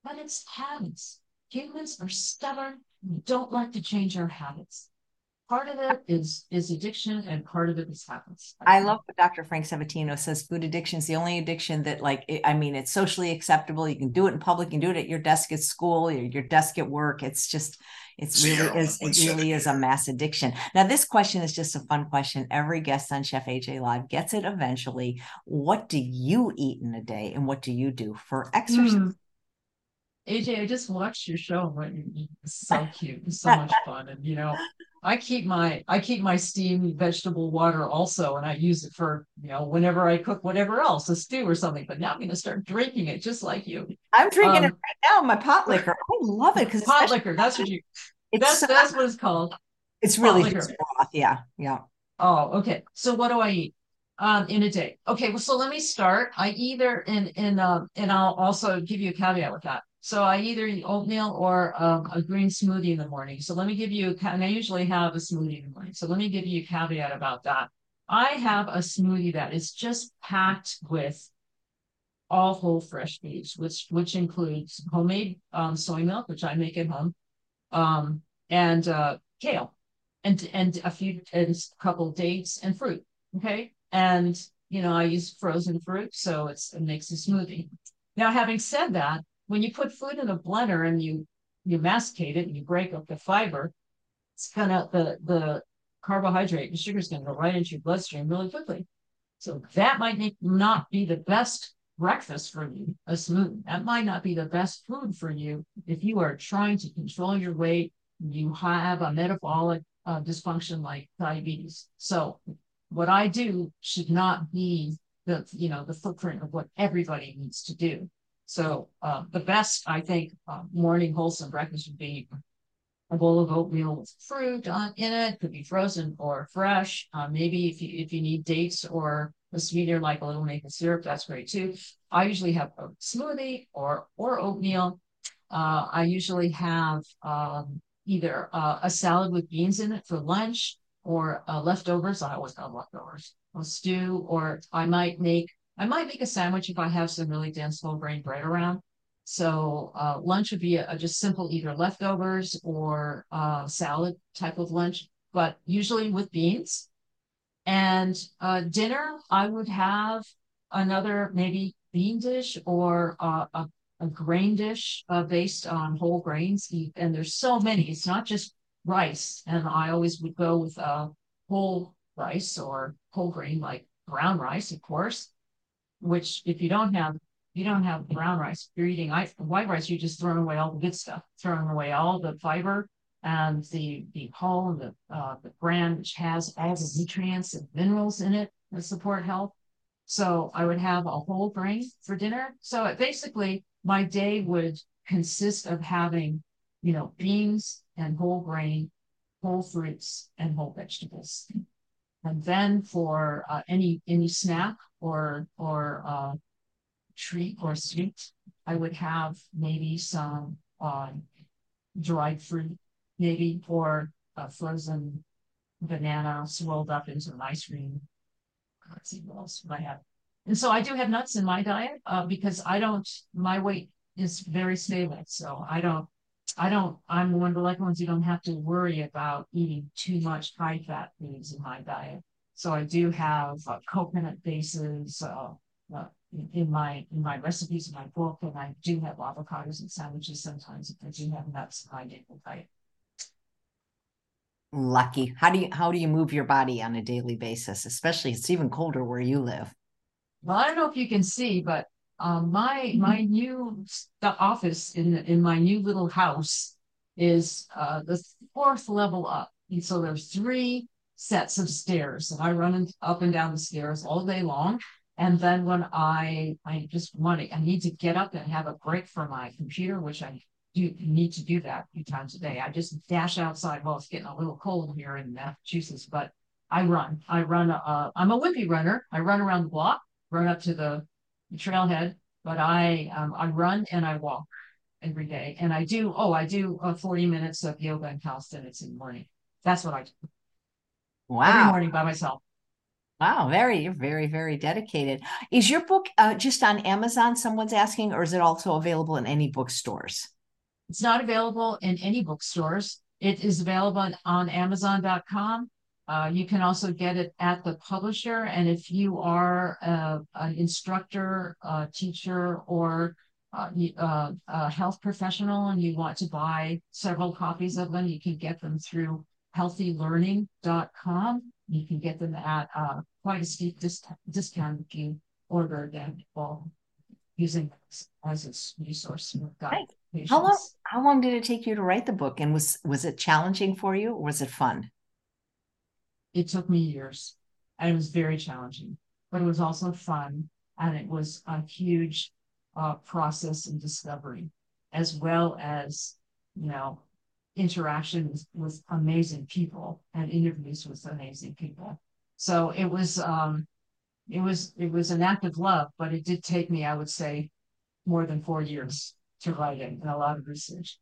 but it's habits. Humans are stubborn. We don't like to change our habits. Part of it is is addiction, and part of it is habits. I love what Dr. Frank Sabatino says. Food addiction is the only addiction that, like, it, I mean, it's socially acceptable. You can do it in public. You can do it at your desk at school, your, your desk at work. It's just it's really is it really is a mass addiction. Now, this question is just a fun question. Every guest on Chef AJ Live gets it eventually. What do you eat in a day, and what do you do for exercise? Mm. AJ, I just watched your show and what you eat. It's so cute. It's so much fun. And you know, I keep my I keep my steamed vegetable water also, and I use it for you know whenever I cook whatever else, a stew or something. But now I'm going to start drinking it just like you. I'm drinking um, it right now. My pot liquor. I love it because pot liquor. That's what you. That's so, that's what it's called. It's really broth. Yeah, yeah. Oh, okay. So what do I eat? Um, in a day. Okay, well, so let me start. I either in in uh, and I'll also give you a caveat with that. So I either eat oatmeal or um, a green smoothie in the morning. So let me give you, and I usually have a smoothie in the morning. So let me give you a caveat about that. I have a smoothie that is just packed with all whole fresh foods, which which includes homemade um, soy milk, which I make at home, um, and uh, kale, and and a few and a couple dates and fruit. Okay, and you know I use frozen fruit, so it's it makes a smoothie. Now, having said that, when you put food in a blender and you you masticate it and you break up the fiber, it's gonna the the carbohydrate and sugar is gonna go right into your bloodstream really quickly. So that might not be the best breakfast for you, a smoothie. That might not be the best food for you if you are trying to control your weight. You have a metabolic uh, dysfunction like diabetes. So what I do should not be the you know the footprint of what everybody needs to do. So uh, the best, I think, uh, morning wholesome breakfast would be a bowl of oatmeal with fruit on, in it. Could be frozen or fresh. Uh, maybe if you if you need dates or a sweetener like a little maple syrup, that's great too. I usually have a smoothie or or oatmeal. Uh, I usually have um, either uh, a salad with beans in it for lunch or uh, leftovers. I always have leftovers. A stew, or I might make I might make a sandwich if I have some really dense whole grain bread around. So uh, lunch would be a, a, just simple either leftovers or uh, salad type of lunch, but usually with beans. And uh, dinner, I would have another maybe bean dish or uh, a, a, grain dish uh, based on whole grains. And there's so many. It's not just rice. And I always would go with uh, whole rice or whole grain like brown rice, of course which if you don't have you don't have brown rice, you're eating white rice, you're just throwing away all the good stuff, throwing away all the fiber and the the hull and the uh, the bran, which has all the nutrients and minerals in it that support health. So I would have a whole grain for dinner. So it basically, my day would consist of having, you know, beans and whole grain, whole fruits, and whole vegetables. And then for uh, any any snack or or uh, treat or sweet, I would have maybe some uh, dried fruit, maybe or a frozen banana swirled up into an ice cream. Let's see what else would I have. And so I do have nuts in my diet uh, because I don't. My weight is very stable, so I don't I don't, I'm one of the lucky ones who don't have to worry about eating too much high fat foods in my diet. So I do have uh, coconut bases uh, uh, in my in my recipes in my book, and I do have avocados and sandwiches sometimes if I do have nuts in my daily diet. Lucky. How do you how do you move your body on a daily basis? Especially it's even colder where you live. Well, I don't know if you can see, but um, my my new office in in my new little house is uh, the fourth level up, and so there's three sets of stairs, and I run up and down the stairs all day long. And then when I I just want to, I need to get up and have a break from my computer, which I do need to do that a few times a day. I just dash outside. Well, it's getting a little cold here in Massachusetts, but I run. I run. Uh, I'm a wimpy runner. I run around the block, run up to the trailhead, but I um, I run and I walk every day, and I do. Oh, I do uh, 40 minutes of yoga and calisthenics in the morning. That's what I do. Wow. Every morning by myself. Wow, very, very, very dedicated. Is your book uh, just on Amazon? Someone's asking, or is it also available in any bookstores? It's not available in any bookstores. It is available on Amazon.com uh, you can also get it at the publisher. And if you are a, an instructor, a teacher, or uh, uh, a health professional and you want to buy several copies of them, you can get them through healthylearning.com. You can get them at uh, quite a steep dis- discount if you order them while using as a resource. How long? How long did it take you to write the book? And was was it challenging for you, or was it fun? it took me years and it was very challenging, but it was also fun. And it was a huge uh, process and discovery, as well as, you know, interaction with, amazing people and interviews with amazing people. So it was, um, it was, it was an act of love, but it did take me, I would say, more than four years to write it and a lot of research.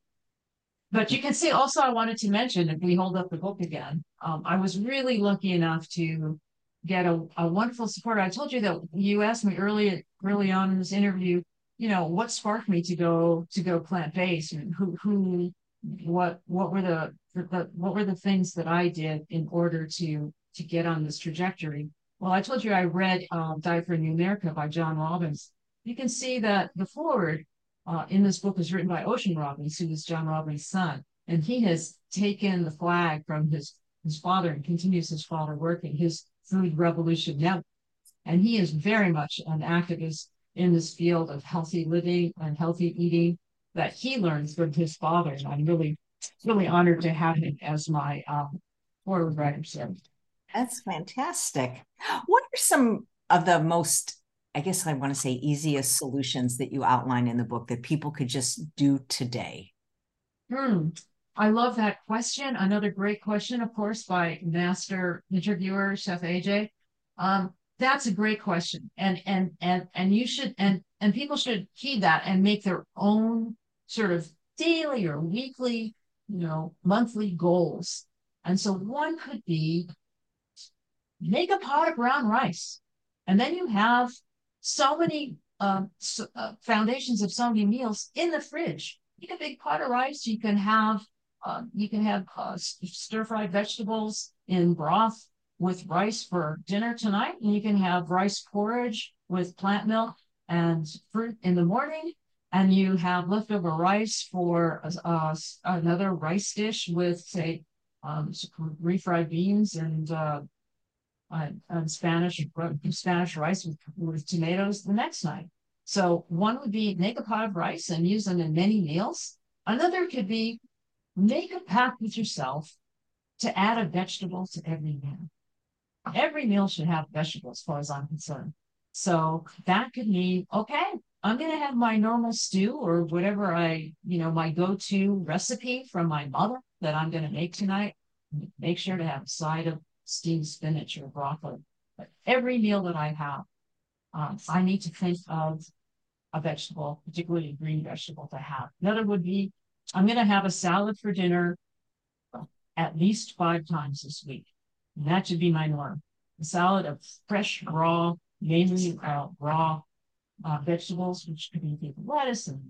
But you can see also, I wanted to mention, if we hold up the book again, um, I was really lucky enough to get a, a wonderful supporter. I told you that you asked me early early on in this interview, you know, what sparked me to go to go plant based and who who what what were the, the what were the things that I did in order to to get on this trajectory. Well, I told you I read um, Diet for New America by John Robbins. You can see that the foreword uh, in this book is written by Ocean Robbins, who is John Robbins' son. And he has taken the flag from his, his father and continues his father work in his food revolution now, And he is very much an activist in this field of healthy living and healthy eating that he learns from his father. And I'm really, really honored to have him as my um, foreword writer. So. That's fantastic. What are some of the most I guess I want to say easiest solutions that you outline in the book that people could just do today? Hmm. I love that question. Another great question, of course, by master interviewer Chef AJ. Um, that's a great question, and and and and you should and and people should heed that and make their own sort of daily or weekly, you know, monthly goals. And so one could be make a pot of brown rice, and then you have so many uh, so, uh, foundations of so many meals in the fridge. You can big pot of rice. You can have uh, you can have uh, stir fried vegetables in broth with rice for dinner tonight, and you can have rice porridge with plant milk and fruit in the morning. And you have leftover rice for uh, another rice dish with, say, um, refried beans and uh, Spanish Spanish rice with, with tomatoes the next night. So one would be make a pot of rice and use them in many meals. Another could be make a pact with yourself to add a vegetable to every meal. Every meal should have vegetables, as far as I'm concerned. So that could mean, okay, I'm going to have my normal stew or whatever I, you know, my go to recipe from my mother that I'm going to make tonight. Make sure to have a side of steamed spinach or broccoli. But every meal that I have, um, I need to think of a vegetable, particularly a green vegetable to have. Another would be I'm going to have a salad for dinner at least five times this week. And that should be my norm. A salad of fresh, raw, mainly uh, raw uh, vegetables, which could be lettuce and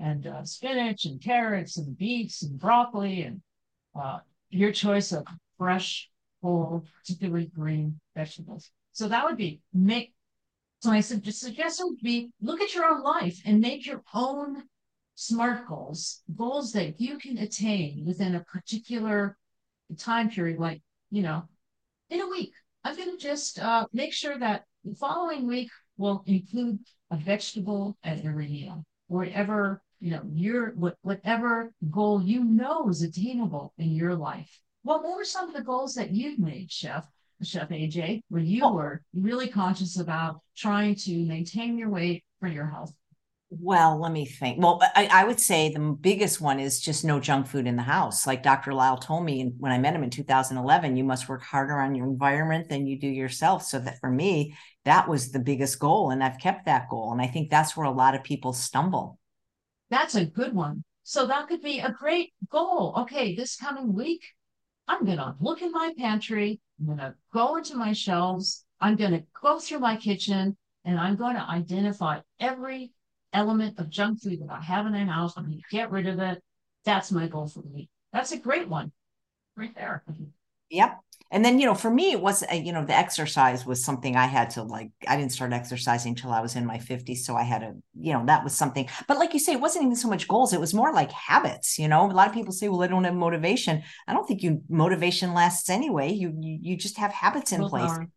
and uh, spinach and carrots and beets and broccoli and uh, your choice of fresh whole, particularly green vegetables. So that would be make. So my suggestion would be look at your own life and make your own SMART goals, goals that you can attain within a particular time period, like, you know, in a week. I'm going to just uh, make sure that the following week will include a vegetable at every meal, whatever, you know, your whatever goal you know is attainable in your life. What were some of the goals that you've made, Chef? Chef AJ, when you oh. were really conscious about trying to maintain your weight for your health? Well, let me think. Well, I, I, would say the biggest one is just no junk food in the house. Like Dr. Lisle told me when I met him in 2011, you must work harder on your environment than you do yourself. So that for me, that was the biggest goal. And I've kept that goal. And I think that's where a lot of people stumble. That's a good one. So that could be a great goal. Okay, this coming week, I'm going to look in my pantry. I'm going to go into my shelves. I'm going to go through my kitchen and I'm going to identify every element of junk food that I have in my house. I'm going to get rid of it. That's my goal for the week. That's a great one right there. Yep and then you know for me it was uh, you know the exercise was something i had to like i didn't start exercising until i was in my 50s so i had to you know that was something. But like you say it wasn't even so much goals it was more like habits you know? A lot of people say well i don't have motivation. I don't think you motivation lasts anyway you you, you just have habits in willpower. place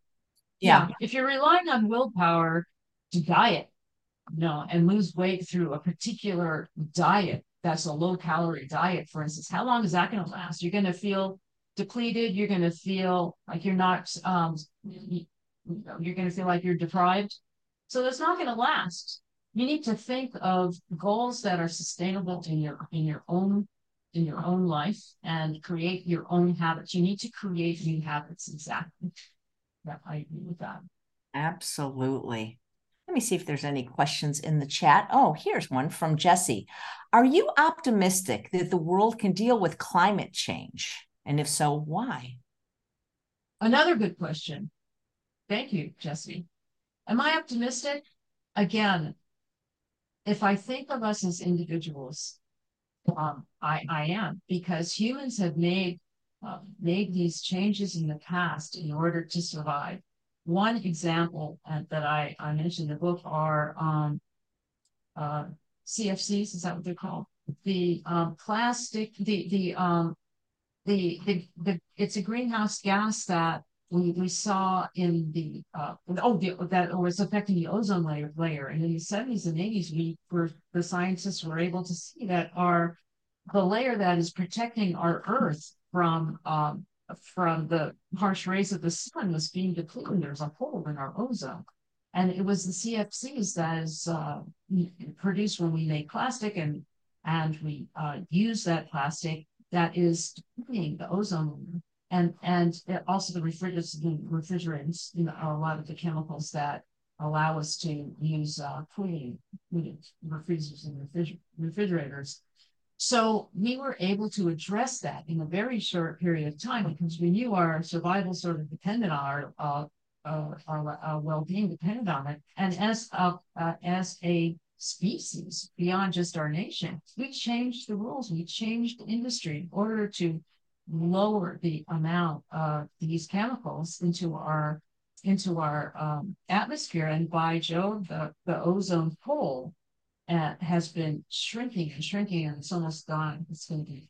yeah. yeah if you're relying on willpower to diet you know and lose weight through a particular diet that's a low calorie diet for instance how long is that going to last? You're going to feel depleted. You're going to feel like you're not, um, you, you're going to feel like you're deprived. So that's not going to last. You need to think of goals that are sustainable in your in your own in your own life and create your own habits. You need to create new habits. Exactly. Yeah, I agree with that. Absolutely. Let me see if there's any questions in the chat. Oh, here's one from Jesse. Are you optimistic that the world can deal with climate change? And if so, why? Another good question. Thank you, Jesse. Am I optimistic? Again, if I think of us as individuals, um, I, I am because humans have made uh, made these changes in the past in order to survive. One example uh, that I, I mentioned in the book are um, uh, CFCs, is that what they're called? The um, plastic, the the um, the, the the it's a greenhouse gas that we, we saw in the uh, oh the, that was affecting the ozone layer layer and in the 70s and 80s we were the scientists were able to see that our the layer that is protecting our earth from um, from the harsh rays of the sun was being depleted. There's a hole in our ozone. And it was the CFCs that is uh, produced when we make plastic and and we uh, use that plastic that is depleting the ozone and and also the refrigerants, the refrigerants, you know, a lot of the chemicals that allow us to use uh, cooling, refrigerators and refrigerators so we were able to address that in a very short period of time because we knew our survival sort of depended on our uh, uh, our uh, well-being depended on it. And as uh, as a species beyond just our nation, we changed the rules. We changed the industry in order to lower the amount of these chemicals into our into our um, atmosphere. And by Jove, the, the ozone hole uh, has been shrinking and shrinking, and it's almost gone. It's going to be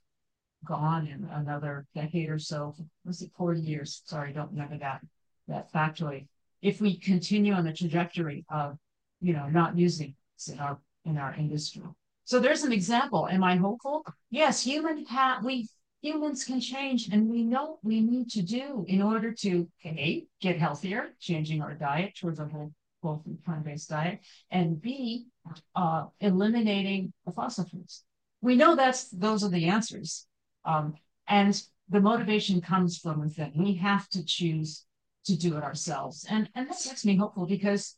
gone in another decade or so. Was it 40 years? Sorry, don't remember that that factoid. If we continue on the trajectory of, you know, not using in our in our industry. So there's an example. Am I hopeful? Yes, human ha- we humans can change, and we know we need to do in order to a get healthier, changing our diet towards a whole whole food plant-based diet, and B, uh, eliminating the fossil fuels. We know that's those are the answers. Um, and the motivation comes from within. We have to choose to do it ourselves. And and that makes me hopeful because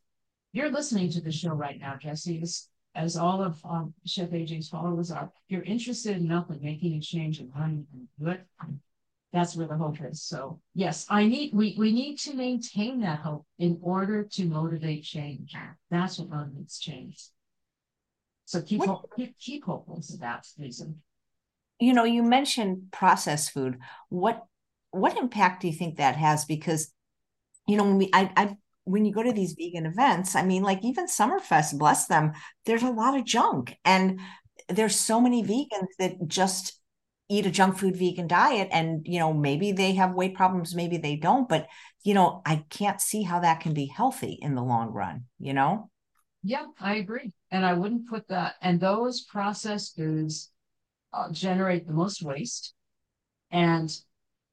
you're listening to the show right now, Jesse, as, as all of um, Chef AJ's followers are. You're interested enough in making a change and how you can do it that's where the hope is. So yes, I need we we need to maintain that hope in order to motivate change. That's what motivates change. So keep what, hope, keep, keep hopeful for that reason. You know, you mentioned processed food. What what impact do you think that has? Because you know, when we I I when you go to these vegan events, I mean, like even Summerfest, bless them, there's a lot of junk. And there's so many vegans that just eat a junk food vegan diet and you know maybe they have weight problems maybe they don't but you know i can't see how that can be healthy in the long run you know? Yeah i agree. And i wouldn't put that and those processed foods uh, generate the most waste and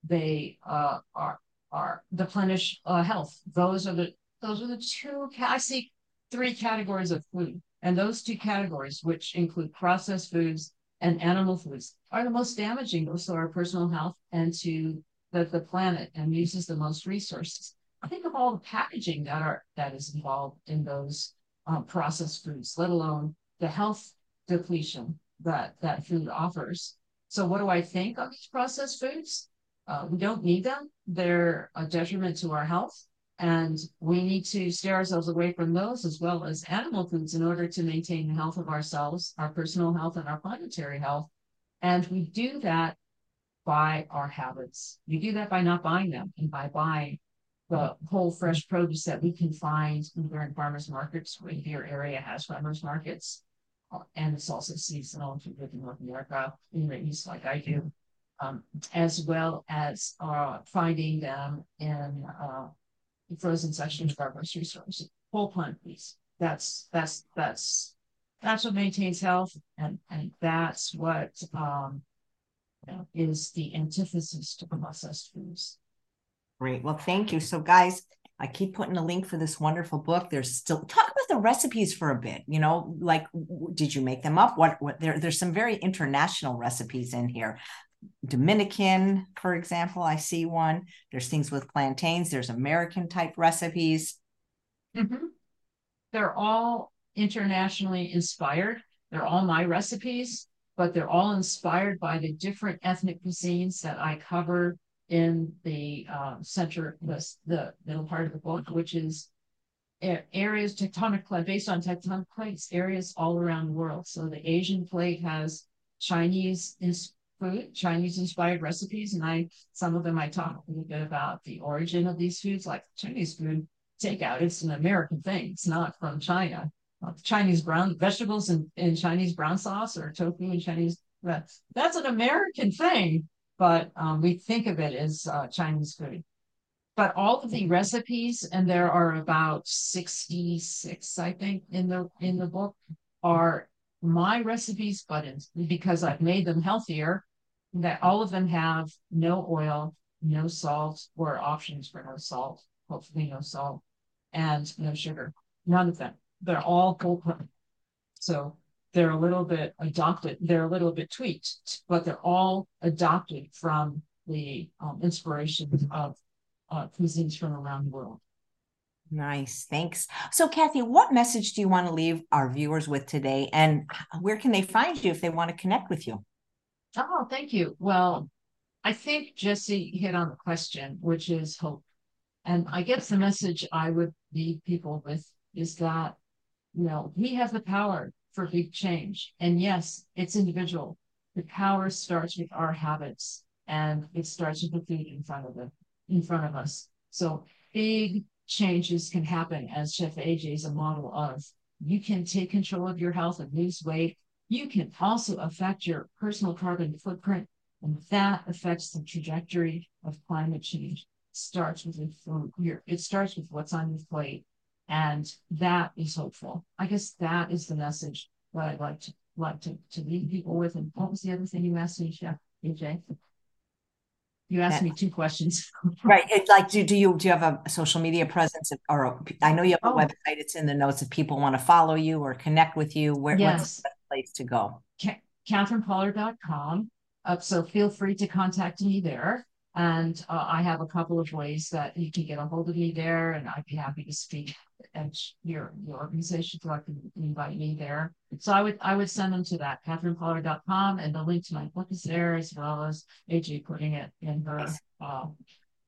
they uh, are are deplenish uh, health. Those are the those are the two i see three categories of food and those two categories which include processed foods and animal foods are the most damaging both to our personal health and to the, the planet and uses the most resources. I think of all the packaging that are that is involved in those um, processed foods, let alone the health depletion that that food offers. So, what do I think of these processed foods? Uh, we don't need them. They're a detriment to our health. And we need to steer ourselves away from those as well as animal foods in order to maintain the health of ourselves, our personal health, and our planetary health. And we do that by our habits. We do that by not buying them and by buying the whole fresh produce that we can find either in farmers markets, if your area has farmers markets, uh, and it's also seasonal if you live in North America, in the East like I do, um, as well as uh, finding them in uh, frozen section of our grocery stores. Whole plant please. That's that's that's that's what maintains health, and and that's what um, you know, is the antithesis to processed foods. Great. Well, thank you. So, guys, I keep putting a link for this wonderful book. There's still talk about the recipes for a bit. You know, like did you make them up? What what there there's some very international recipes in here. Dominican, for example, I see one. There's things with plantains. There's American type recipes. Mm-hmm. They're all internationally inspired. They're all my recipes, but they're all inspired by the different ethnic cuisines that I cover in the uh, center, the, the middle part of the book, which is areas tectonic plate based on tectonic plates, areas all around the world. So the Asian plate has Chinese food, Chinese inspired recipes, and I some of them I talk a little bit about the origin of these foods, like Chinese food takeout. It's an American thing. It's not from China. Uh, Chinese brown vegetables in, in Chinese brown sauce or tofu and Chinese. That's, that's an American thing but um, we think of it as uh, Chinese food. But all of the recipes, and there are about 66, I think, in the in the book, are my recipes, but because I've made them healthier, that all of them have no oil, no salt, or options for no salt, hopefully no salt, and no sugar. None of them. They're all full So they're a little bit adopted, they're a little bit tweaked, but they're all adopted from the um, inspiration of uh, cuisines from around the world. Nice. Thanks. So, Kathy, what message do you want to leave our viewers with today? And where can they find you if they want to connect with you? Oh, thank you. Well, I think Jesse hit on the question, which is hope. And I guess the message I would leave people with is that, you know, we have the power for big change. And yes, it's individual. The power starts with our habits and it starts with the food in front of them, in front of us. So big changes can happen as Chef AJ is a model of. You can take control of your health and lose weight. You can also affect your personal carbon footprint, and that affects the trajectory of climate change. Starts with your, it starts with what's on your plate and that is hopeful. I guess that is the message that I'd like to like to, to leave people with. And what was the other thing you asked me, Chef AJ? You asked me two questions. right. It's like, do, do you do you have a social media presence or a, I know you have a oh. website. It's in the notes. If people want to follow you or connect with you, where yes. what's the best place to go? Ca- KathrynPollard.com. Uh, so feel free to contact me there. And uh, I have a couple of ways that you can get a hold of me there, and I'd be happy to speak at your your organization so I can invite me there. So I would I would send them to that KathrynPollard.com, and the link to my book is there as well as AJ putting it in her uh,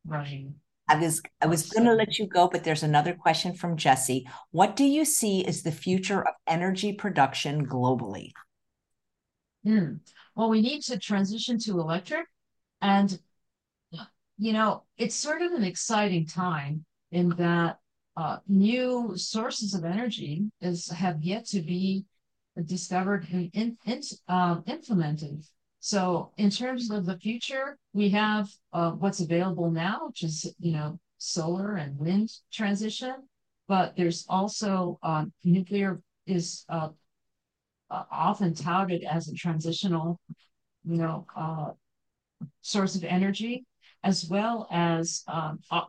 running. I was I was going to let you go, but there's another question from Jesse. What do you see as the future of energy production globally? Hmm. Well, we need to transition to electric, and you know, it's sort of an exciting time in that uh, new sources of energy is have yet to be discovered and in, in, um, implemented. So, in terms of the future, we have uh, what's available now, which is you know solar and wind transition, but there's also uh, nuclear is uh, uh, often touted as a transitional, you know, uh, source of energy as well as um, uh,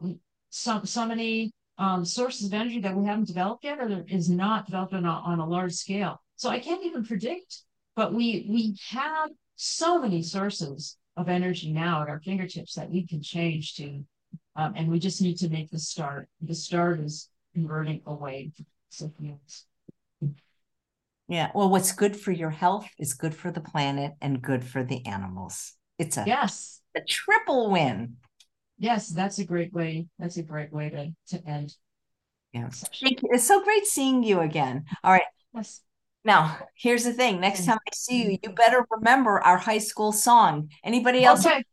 so, so many um, sources of energy that we haven't developed yet or is not developed on a, on a large scale. So I can't even predict, but we we have so many sources of energy now at our fingertips that we can change to, um, and we just need to make the start. The start is converting away from fuels. Yeah. Well, what's good for your health is good for the planet and good for the animals. It's a yes a triple win. Yes, that's a great way. That's a great way to, to end. Yes. Thank you. It's so great seeing you again. All right. Yes. Now, here's the thing. Next time I see you, you better remember our high school song. Anybody else? Okay.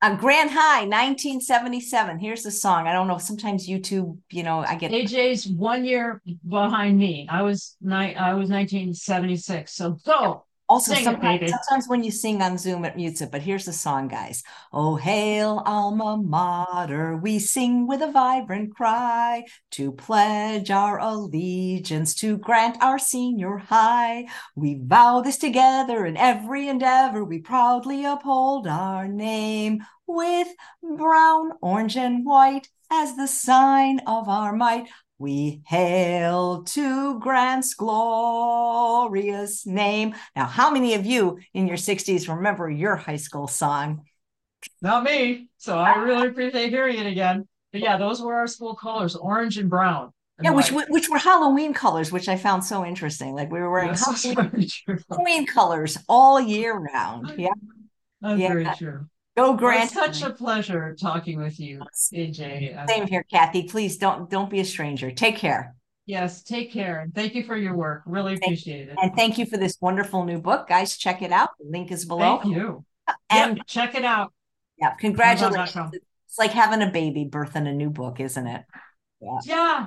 Grant High, 1977. Here's the song. I don't know. Sometimes YouTube, you know, I get AJ's one year behind me. I was nine. I was 1976. So go. Also, sometimes, sometimes when you sing on Zoom, it mutes it. But here's the song, guys. Oh, hail alma mater, we sing with a vibrant cry to pledge our allegiance to grant our senior high. We vow this together in every endeavor. We proudly uphold our name with brown, orange, and white as the sign of our might. We hail to Grant's glorious name. Now, how many of you in your 60s remember your high school song? Not me. So I really appreciate hearing it again. But yeah, those were our school colors, orange and brown. and Yeah, which white. which were Halloween colors, which I found so interesting. Like we were wearing Halloween. Halloween colors all year round. Yeah, That's Yeah. very true. Go Grant. it's such a pleasure talking with you, AJ. Uh, Same here, Kathy. Please don't don't be a stranger. Take care. Yes, take care. Thank you for your work. Really appreciate it. And thank you for this wonderful new book. Guys, check it out. The link is below. Thank you. And Yep, check it out. yeah, congratulations. It's like having a baby birthing a new book, isn't it? Yeah. Yeah.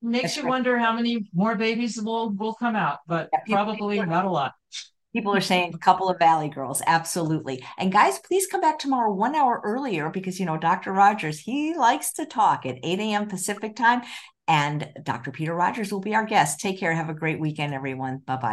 Makes That's you right. wonder how many more babies will will come out, but Yeah, probably not a lot. People are saying a couple of Valley girls. Absolutely. And guys, please come back tomorrow one hour earlier because, you know, Dr. Rogers, he likes to talk at 8 a.m. Pacific time. And Dr. Peter Rogers will be our guest. Take care. Have a great weekend, everyone. Bye bye.